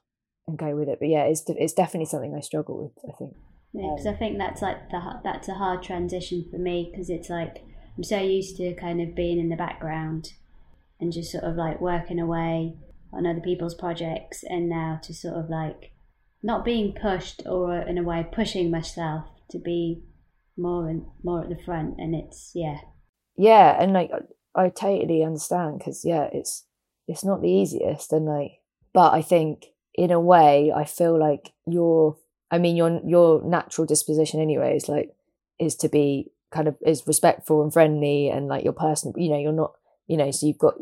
and go with it. But yeah, it's it's definitely something I struggle with. I think. Yeah, because um, I think that's like the that's a hard transition for me because it's like I'm so used to kind of being in the background and just sort of like working away on other people's projects, and now to sort of like not being pushed or uh, in a way pushing myself to be more and more at the front, and it's yeah. Yeah, and like I totally understand because yeah, it's it's not the easiest, and like, but I think in a way, I feel like your, I mean, your your natural disposition, anyway, is like is to be kind of is respectful and friendly, and like your person, you know, you're not, you know, so you've got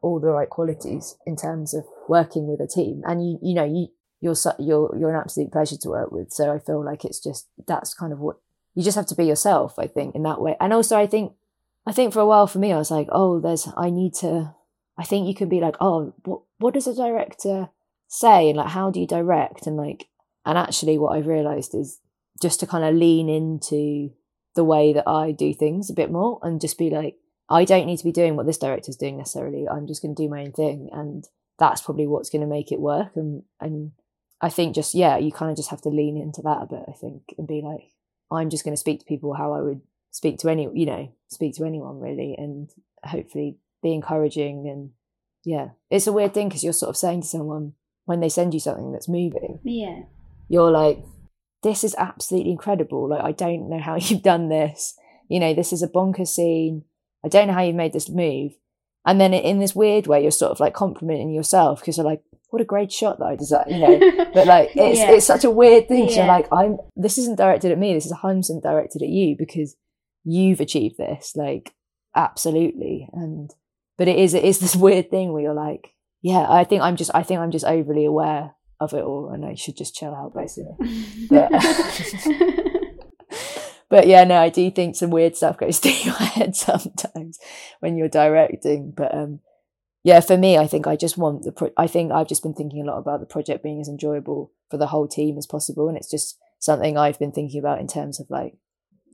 all the right qualities in terms of working with a team, and you, you know, you you're you're you're an absolute pleasure to work with. So I feel like it's just that's kind of what you just have to be yourself. I think in that way, and also I think I think for a while for me, I was like, oh, there's I need to. I think you can be like, oh, what what does a director say and like how do you direct and like and actually what I've realized is just to kind of lean into the way that I do things a bit more and just be like I don't need to be doing what this director's doing necessarily I'm just going to do my own thing and that's probably what's going to make it work and and I think just yeah you kind of just have to lean into that a bit I think and be like I'm just going to speak to people how I would speak to any you know speak to anyone really and hopefully be encouraging and yeah it's a weird thing because you're sort of saying to someone when they send you something that's moving. Yeah. You're like, this is absolutely incredible. Like, I don't know how <laughs> you've done this. You know, this is a bonkers scene. I don't know how you've made this move. And then in this weird way, you're sort of like complimenting yourself because you're like, what a great shot that I designed, you know. <laughs> but like, it's yeah. it's such a weird thing. Yeah. You're like, I'm. This isn't directed at me. This is 100 directed at you because you've achieved this. Like, absolutely. And but it is it is <laughs> this weird thing where you're like, yeah, I think I'm just I think I'm just overly aware of it all, and I should just chill out basically. <laughs> but, but yeah, no, I do think some weird stuff goes <laughs> through your head sometimes when you're directing. But um, yeah, for me, I think I just want the. Pro- I think I've just been thinking a lot about the project being as enjoyable for the whole team as possible, and it's just something I've been thinking about in terms of like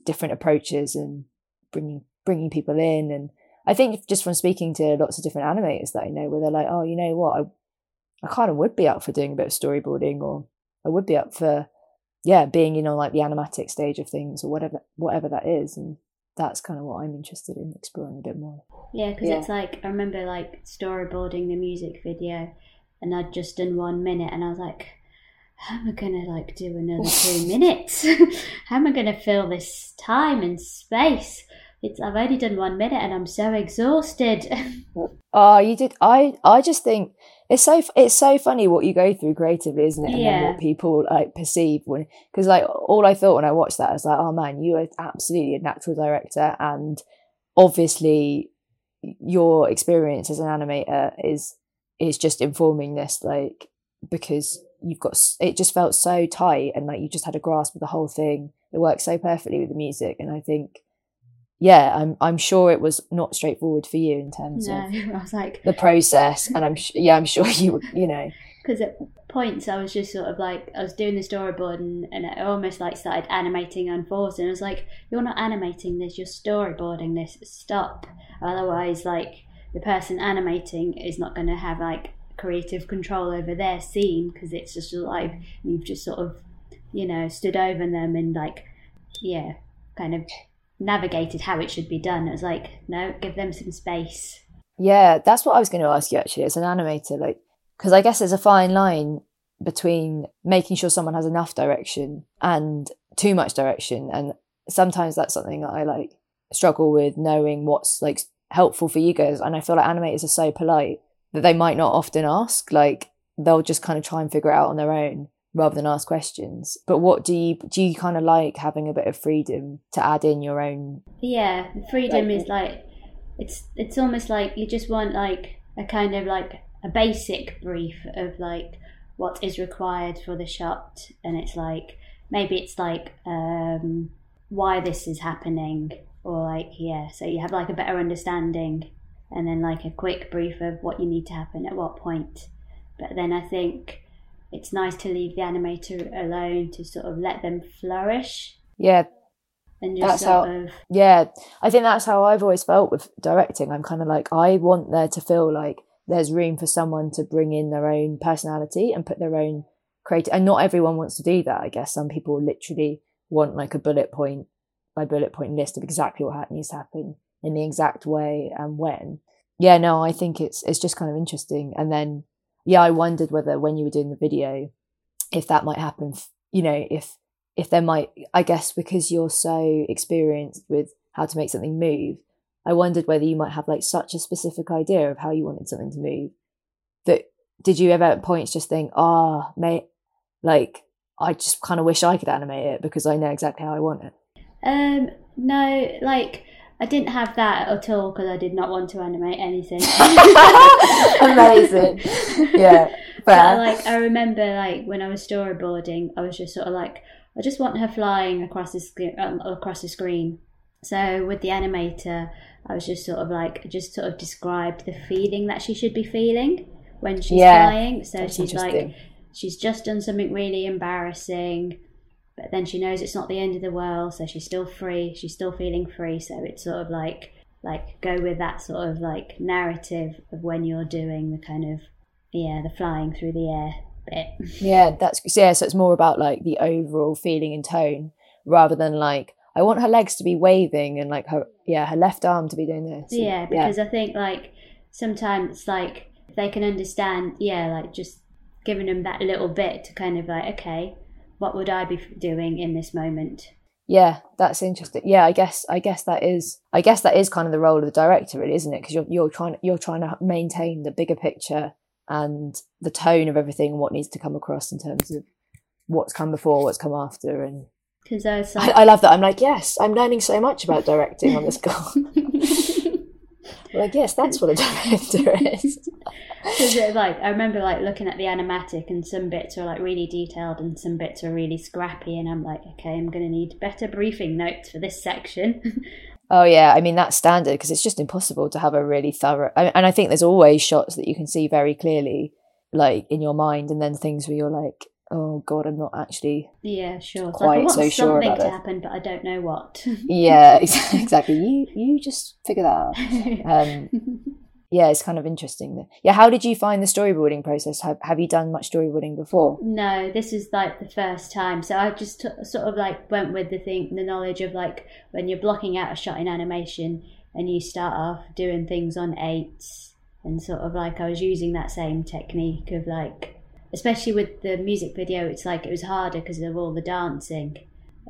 different approaches and bringing bringing people in and I think just from speaking to lots of different animators that I know, where they're like, oh, you know what, I, I kind of would be up for doing a bit of storyboarding, or I would be up for, yeah, being you know like the animatic stage of things, or whatever whatever that is, and that's kind of what I'm interested in exploring a bit more. Yeah, because yeah. it's like I remember like storyboarding the music video, and I'd just done one minute, and I was like, how am I gonna like do another <laughs> two minutes? <laughs> how am I gonna fill this time and space? it's I've only done one minute and I'm so exhausted. <laughs> oh, you did. I I just think it's so it's so funny what you go through creatively, isn't it? And yeah. what people like perceive when because like all I thought when I watched that I was like, oh man, you are absolutely a natural director, and obviously your experience as an animator is is just informing this like because you've got it just felt so tight and like you just had a grasp of the whole thing it works so perfectly with the music and i think yeah, I'm I'm sure it was not straightforward for you in terms no, of <laughs> I was like the process, and I'm yeah, I'm sure <laughs> you you know. Because at points I was just sort of like I was doing the storyboard and, and I almost like started animating unforced and I was like, You're not animating this, you're storyboarding this, stop. Otherwise like the person animating is not gonna have like creative control over their scene because it's just like you've just sort of, you know, stood over them and like yeah, kind of navigated how it should be done. It was like, no, give them some space. Yeah, that's what I was going to ask you actually as an animator, like because I guess there's a fine line between making sure someone has enough direction and too much direction, and sometimes that's something that I like struggle with knowing what's like helpful for you guys. And I feel like animators are so polite that they might not often ask, like they'll just kind of try and figure it out on their own rather than ask questions. But what do you do? You kind of like having a bit of freedom to add in your own. Yeah, freedom is like it's it's almost like you just want like a kind of like a basic brief of like what is required for the shot, and it's like maybe it's like um, why this is happening, or like yeah, so you have like a better understanding, and then like a quick brief of what you need to happen at what point. But then I think it's nice to leave the animator alone to sort of let them flourish. Yeah, and just that's how of, yeah i think that's how i've always felt with directing. I'm kind of like i want there to feel like there's room for someone to bring in their own personality and put their own creative and not everyone wants to do that i guess. Some people literally want like a bullet point by bullet point list of exactly what needs to happen in the exact way and when. Yeah no i think it's it's just kind of interesting. And then yeah i wondered whether when you were doing the video if that might happen you know if if there might, I guess, because you're so experienced with how to make something move, I wondered whether you might have like such a specific idea of how you wanted something to move that did you ever at points just think, ah, oh, mate, like I just kind of wish I could animate it because I know exactly how I want it. Um, no, like I didn't have that at all because I did not want to animate anything. <laughs> Amazing. Yeah. <laughs> But like I remember like when I was storyboarding, I was just sort of like, I just want her flying across the screen, um, across the screen. So with the animator, I was just sort of like just sort of described the feeling that she should be feeling when she's Yeah, flying. So she's like she's just done something really embarrassing, but then she knows it's not the end of the world, so she's still free. She's still feeling free. So it's sort of like like go with that sort of like narrative of when you're doing the kind of yeah the flying through the air bit. <laughs> Yeah, that's yeah. So it's more about like the overall feeling and tone rather than like I want her legs to be waving and like her yeah her left arm to be doing this. and- Yeah, because I think like sometimes like they can understand, yeah, like just giving them that little bit to kind of like, okay, what would I be doing in this moment? yeah, that's interesting. Yeah, I guess I guess that is I guess that is kind of the role of the director, really, isn't it? Because you're you're trying you're trying to maintain the bigger picture and the tone of everything, and what needs to come across in terms of what's come before, what's come after, and Because I I, I love that. I'm like, yes, I'm learning so much about directing on this <laughs> call. <laughs> like, yes, that's what a <laughs> director is. Because it, like I remember like looking at the animatic and some bits are like really detailed and some bits are really scrappy and I'm like okay I'm gonna need better briefing notes for this section. <laughs> Oh yeah, I mean that's standard because it's just impossible to have a really thorough. I, and I think there's always shots that you can see very clearly, like in your mind, and then things where you're like, "Oh God, I'm not actually." yeah, sure. Quite like, I want so sure something about to it. happen, but I don't know what. <laughs> Yeah, <laughs> exactly. You you just figure that out. Um, yeah, it's kind of interesting. Yeah, how did you find the storyboarding process? Have Have you done much storyboarding before? No, this is like the first time. So I just t- sort of like went with the thing, the knowledge of like when you're blocking out a shot in animation and you start off doing things on eights and sort of like I was using that same technique of like, especially with the music video, it's like it was harder because of all the dancing.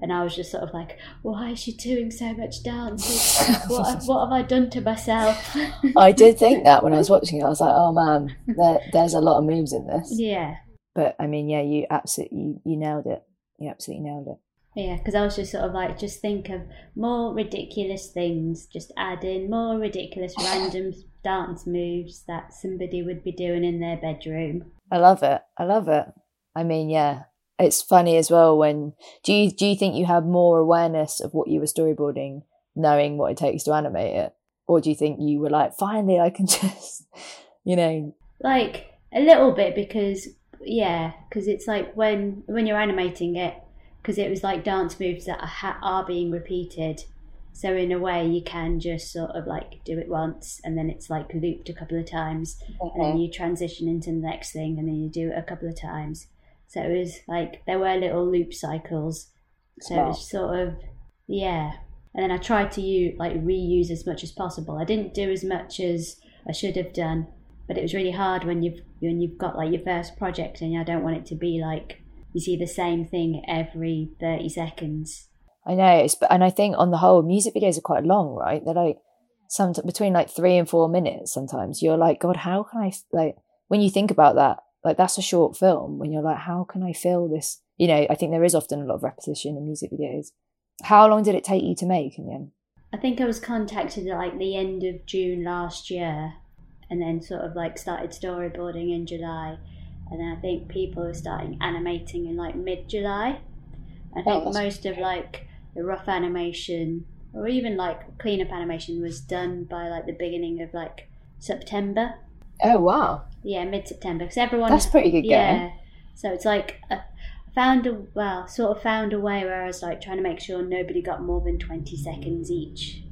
And I was just sort of like, why is she doing so much dance? <laughs> what, what have I done to myself? I did think that when I was watching it, I was like, "Oh man, there, there's a lot of moves in this." yeah. But I mean, yeah, you absolutely you, you nailed it. You absolutely nailed it. Yeah, because I was just sort of like, just think of more ridiculous things, just add in more ridiculous random dance moves that somebody would be doing in their bedroom. I love it. I love it. I mean, yeah, it's funny as well when do you do you think you have more awareness of what you were storyboarding, knowing what it takes to animate it, or do you think you were like, finally, I can <laughs> just, you know, Like, a little bit because yeah, because it's like when when you're animating it, because it was like dance moves that are, ha- are being repeated. So in a way, you can just sort of like do it once, and then it's like looped a couple of times, and then you transition into the next thing, and then you do it a couple of times. So it was like there were little loop cycles. So it was sort of yeah. And then I tried to use, like reuse as much as possible. I didn't do as much as I should have done, but it was really hard when you've when you've got like your first project and I don't want it to be like you see the same thing every thirty seconds. I know, it's, and I think on the whole, music videos are quite long, right? They're like some between like three and four minutes. Sometimes you're like, God, how can I like when you think about that? Like that's a short film. When you're like, how can I fill this? You know, I think there is often a lot of repetition in music videos. How long did it take you to make in the end? I think I was contacted at like the end of June last year, and then sort of like started storyboarding in July, and then I think people were starting animating in like mid July. I oh, think Oh, most of like the rough animation or even like cleanup animation was done by like the beginning of like September. Oh wow, Yeah, mid September because everyone. that's pretty good yeah. going. So it's like uh, I found a well, sort of found a way where I was like trying to make sure nobody got more than twenty seconds each.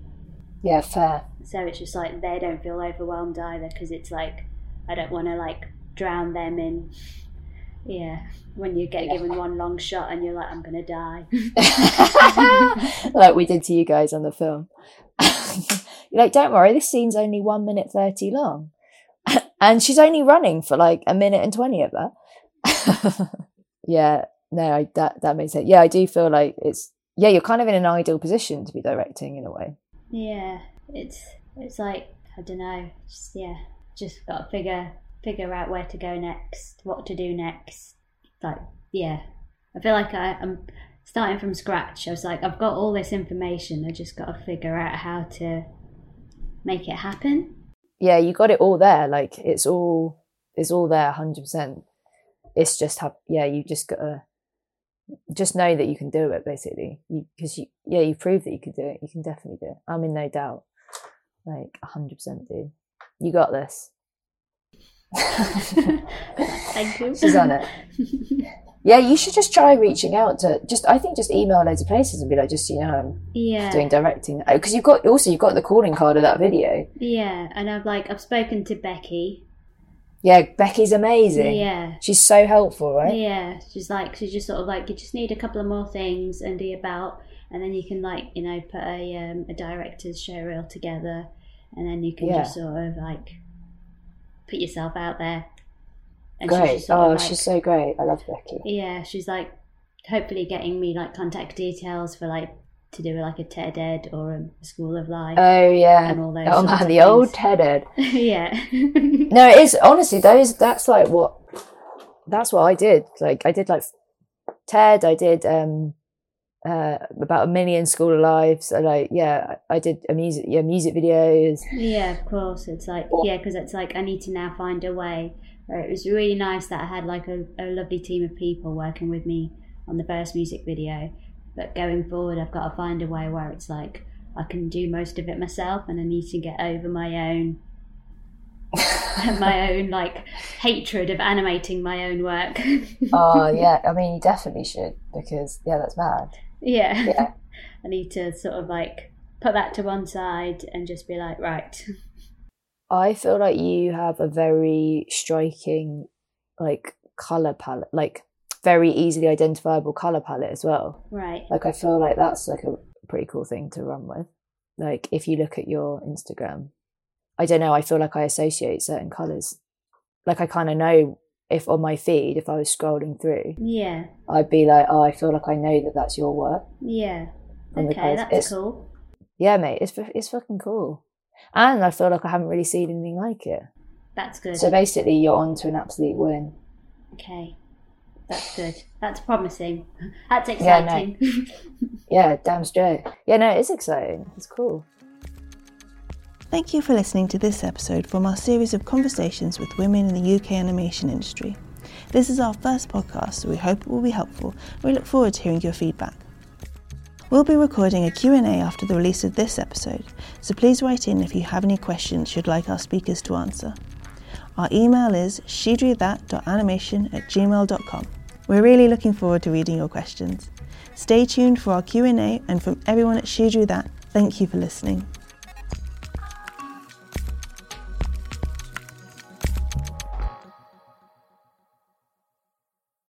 Yeah, fair. So it's just like they don't feel overwhelmed either because it's like I don't want to like drown them in. Yeah, when you get Yeah. given one long shot and you're like, I'm gonna die. <laughs> <laughs> like we did to you guys on the film. You're <laughs> like, don't worry, this scene's only one minute thirty long, and she's only running for like a minute and twenty of that. <laughs> yeah, no, I, that that makes sense. Yeah, I do feel like it's yeah, you're kind of in an ideal position to be directing in a way. yeah, it's it's like I don't know, just yeah, just got to figure figure out where to go next, what to do next. Like yeah, I feel like I, I'm starting from scratch. I was like, I've got all this information. I just got to figure out how to make it happen. Yeah, you got it all there. Like it's all it's all there, hundred percent. It's just have yeah, you just gotta just know that you can do it basically because you, yeah you proved that you could do it you can definitely do it i'm in no doubt like 100% dude you got this <laughs> Thank you. <laughs> She's on it. <laughs> yeah you should just try reaching out to just i think just email loads of places and be like just you know i'm yeah. doing directing because you've got also you've got the calling card of that video Yeah, and I've like I've spoken to Becky. yeah becky's amazing Yeah. she's so helpful right Yeah, she's like she's just sort of like you just need a couple of more things and be about, and then you can like you know put a um, a director's show reel together, and then you can Yeah. just sort of like put yourself out there. And great just sort oh like- she's so great i love becky yeah, she's like hopefully getting me like contact details for like to do like a TED Ed or a School of Life oh yeah and all those. oh man the old ted ed <laughs> yeah. <laughs> No, it is honestly those. That's like what. That's what I did. Like I did like TED. I did um uh about a million school of lives. I like yeah. I did a music yeah music videos. Yeah, of course. It's like yeah, because it's like I need to now find a way. Where it was really nice that I had like a, a lovely team of people working with me on the first music video. But going forward, I've got to find a way where it's like I can do most of it myself, and I need to get over my own <laughs> my own like hatred of animating my own work. Oh <laughs> yeah. I mean, you definitely should because yeah, that's bad. yeah. Yeah. <laughs> I need to sort of like put that to one side and just be like, right. I feel like you have a very striking like color palette, like very easily identifiable color palette as well. Right. Like I feel like that's like a pretty cool thing to run with. Like if you look at your Instagram, I don't know, I feel like I associate certain colours. Like I kind of know if on my feed, if I was scrolling through, Yeah. I'd be like, oh, I feel like I know that that's your work. Yeah. And Okay, that's it's- cool. Yeah, mate, it's it's fucking cool. And I feel like I haven't really seen anything like it. That's good. So basically, you're on to an absolute win. Okay. That's good. That's promising. <laughs> That's Yeah, no. exciting. <laughs> Yeah, damn straight. Yeah, no, it's exciting. It's cool. Thank you for listening to this episode from our series of conversations with women in the UK animation industry. This is our first podcast, so we hope it will be helpful. We look forward to hearing your feedback. We'll be recording a Q&A after the release of this episode, so please write in if you have any questions you'd like our speakers to answer. Our email is shedrewthat.animation at gmail.com. We're really looking forward to reading your questions. Stay tuned for our Q&A and from everyone at She Drew That, thank you for listening.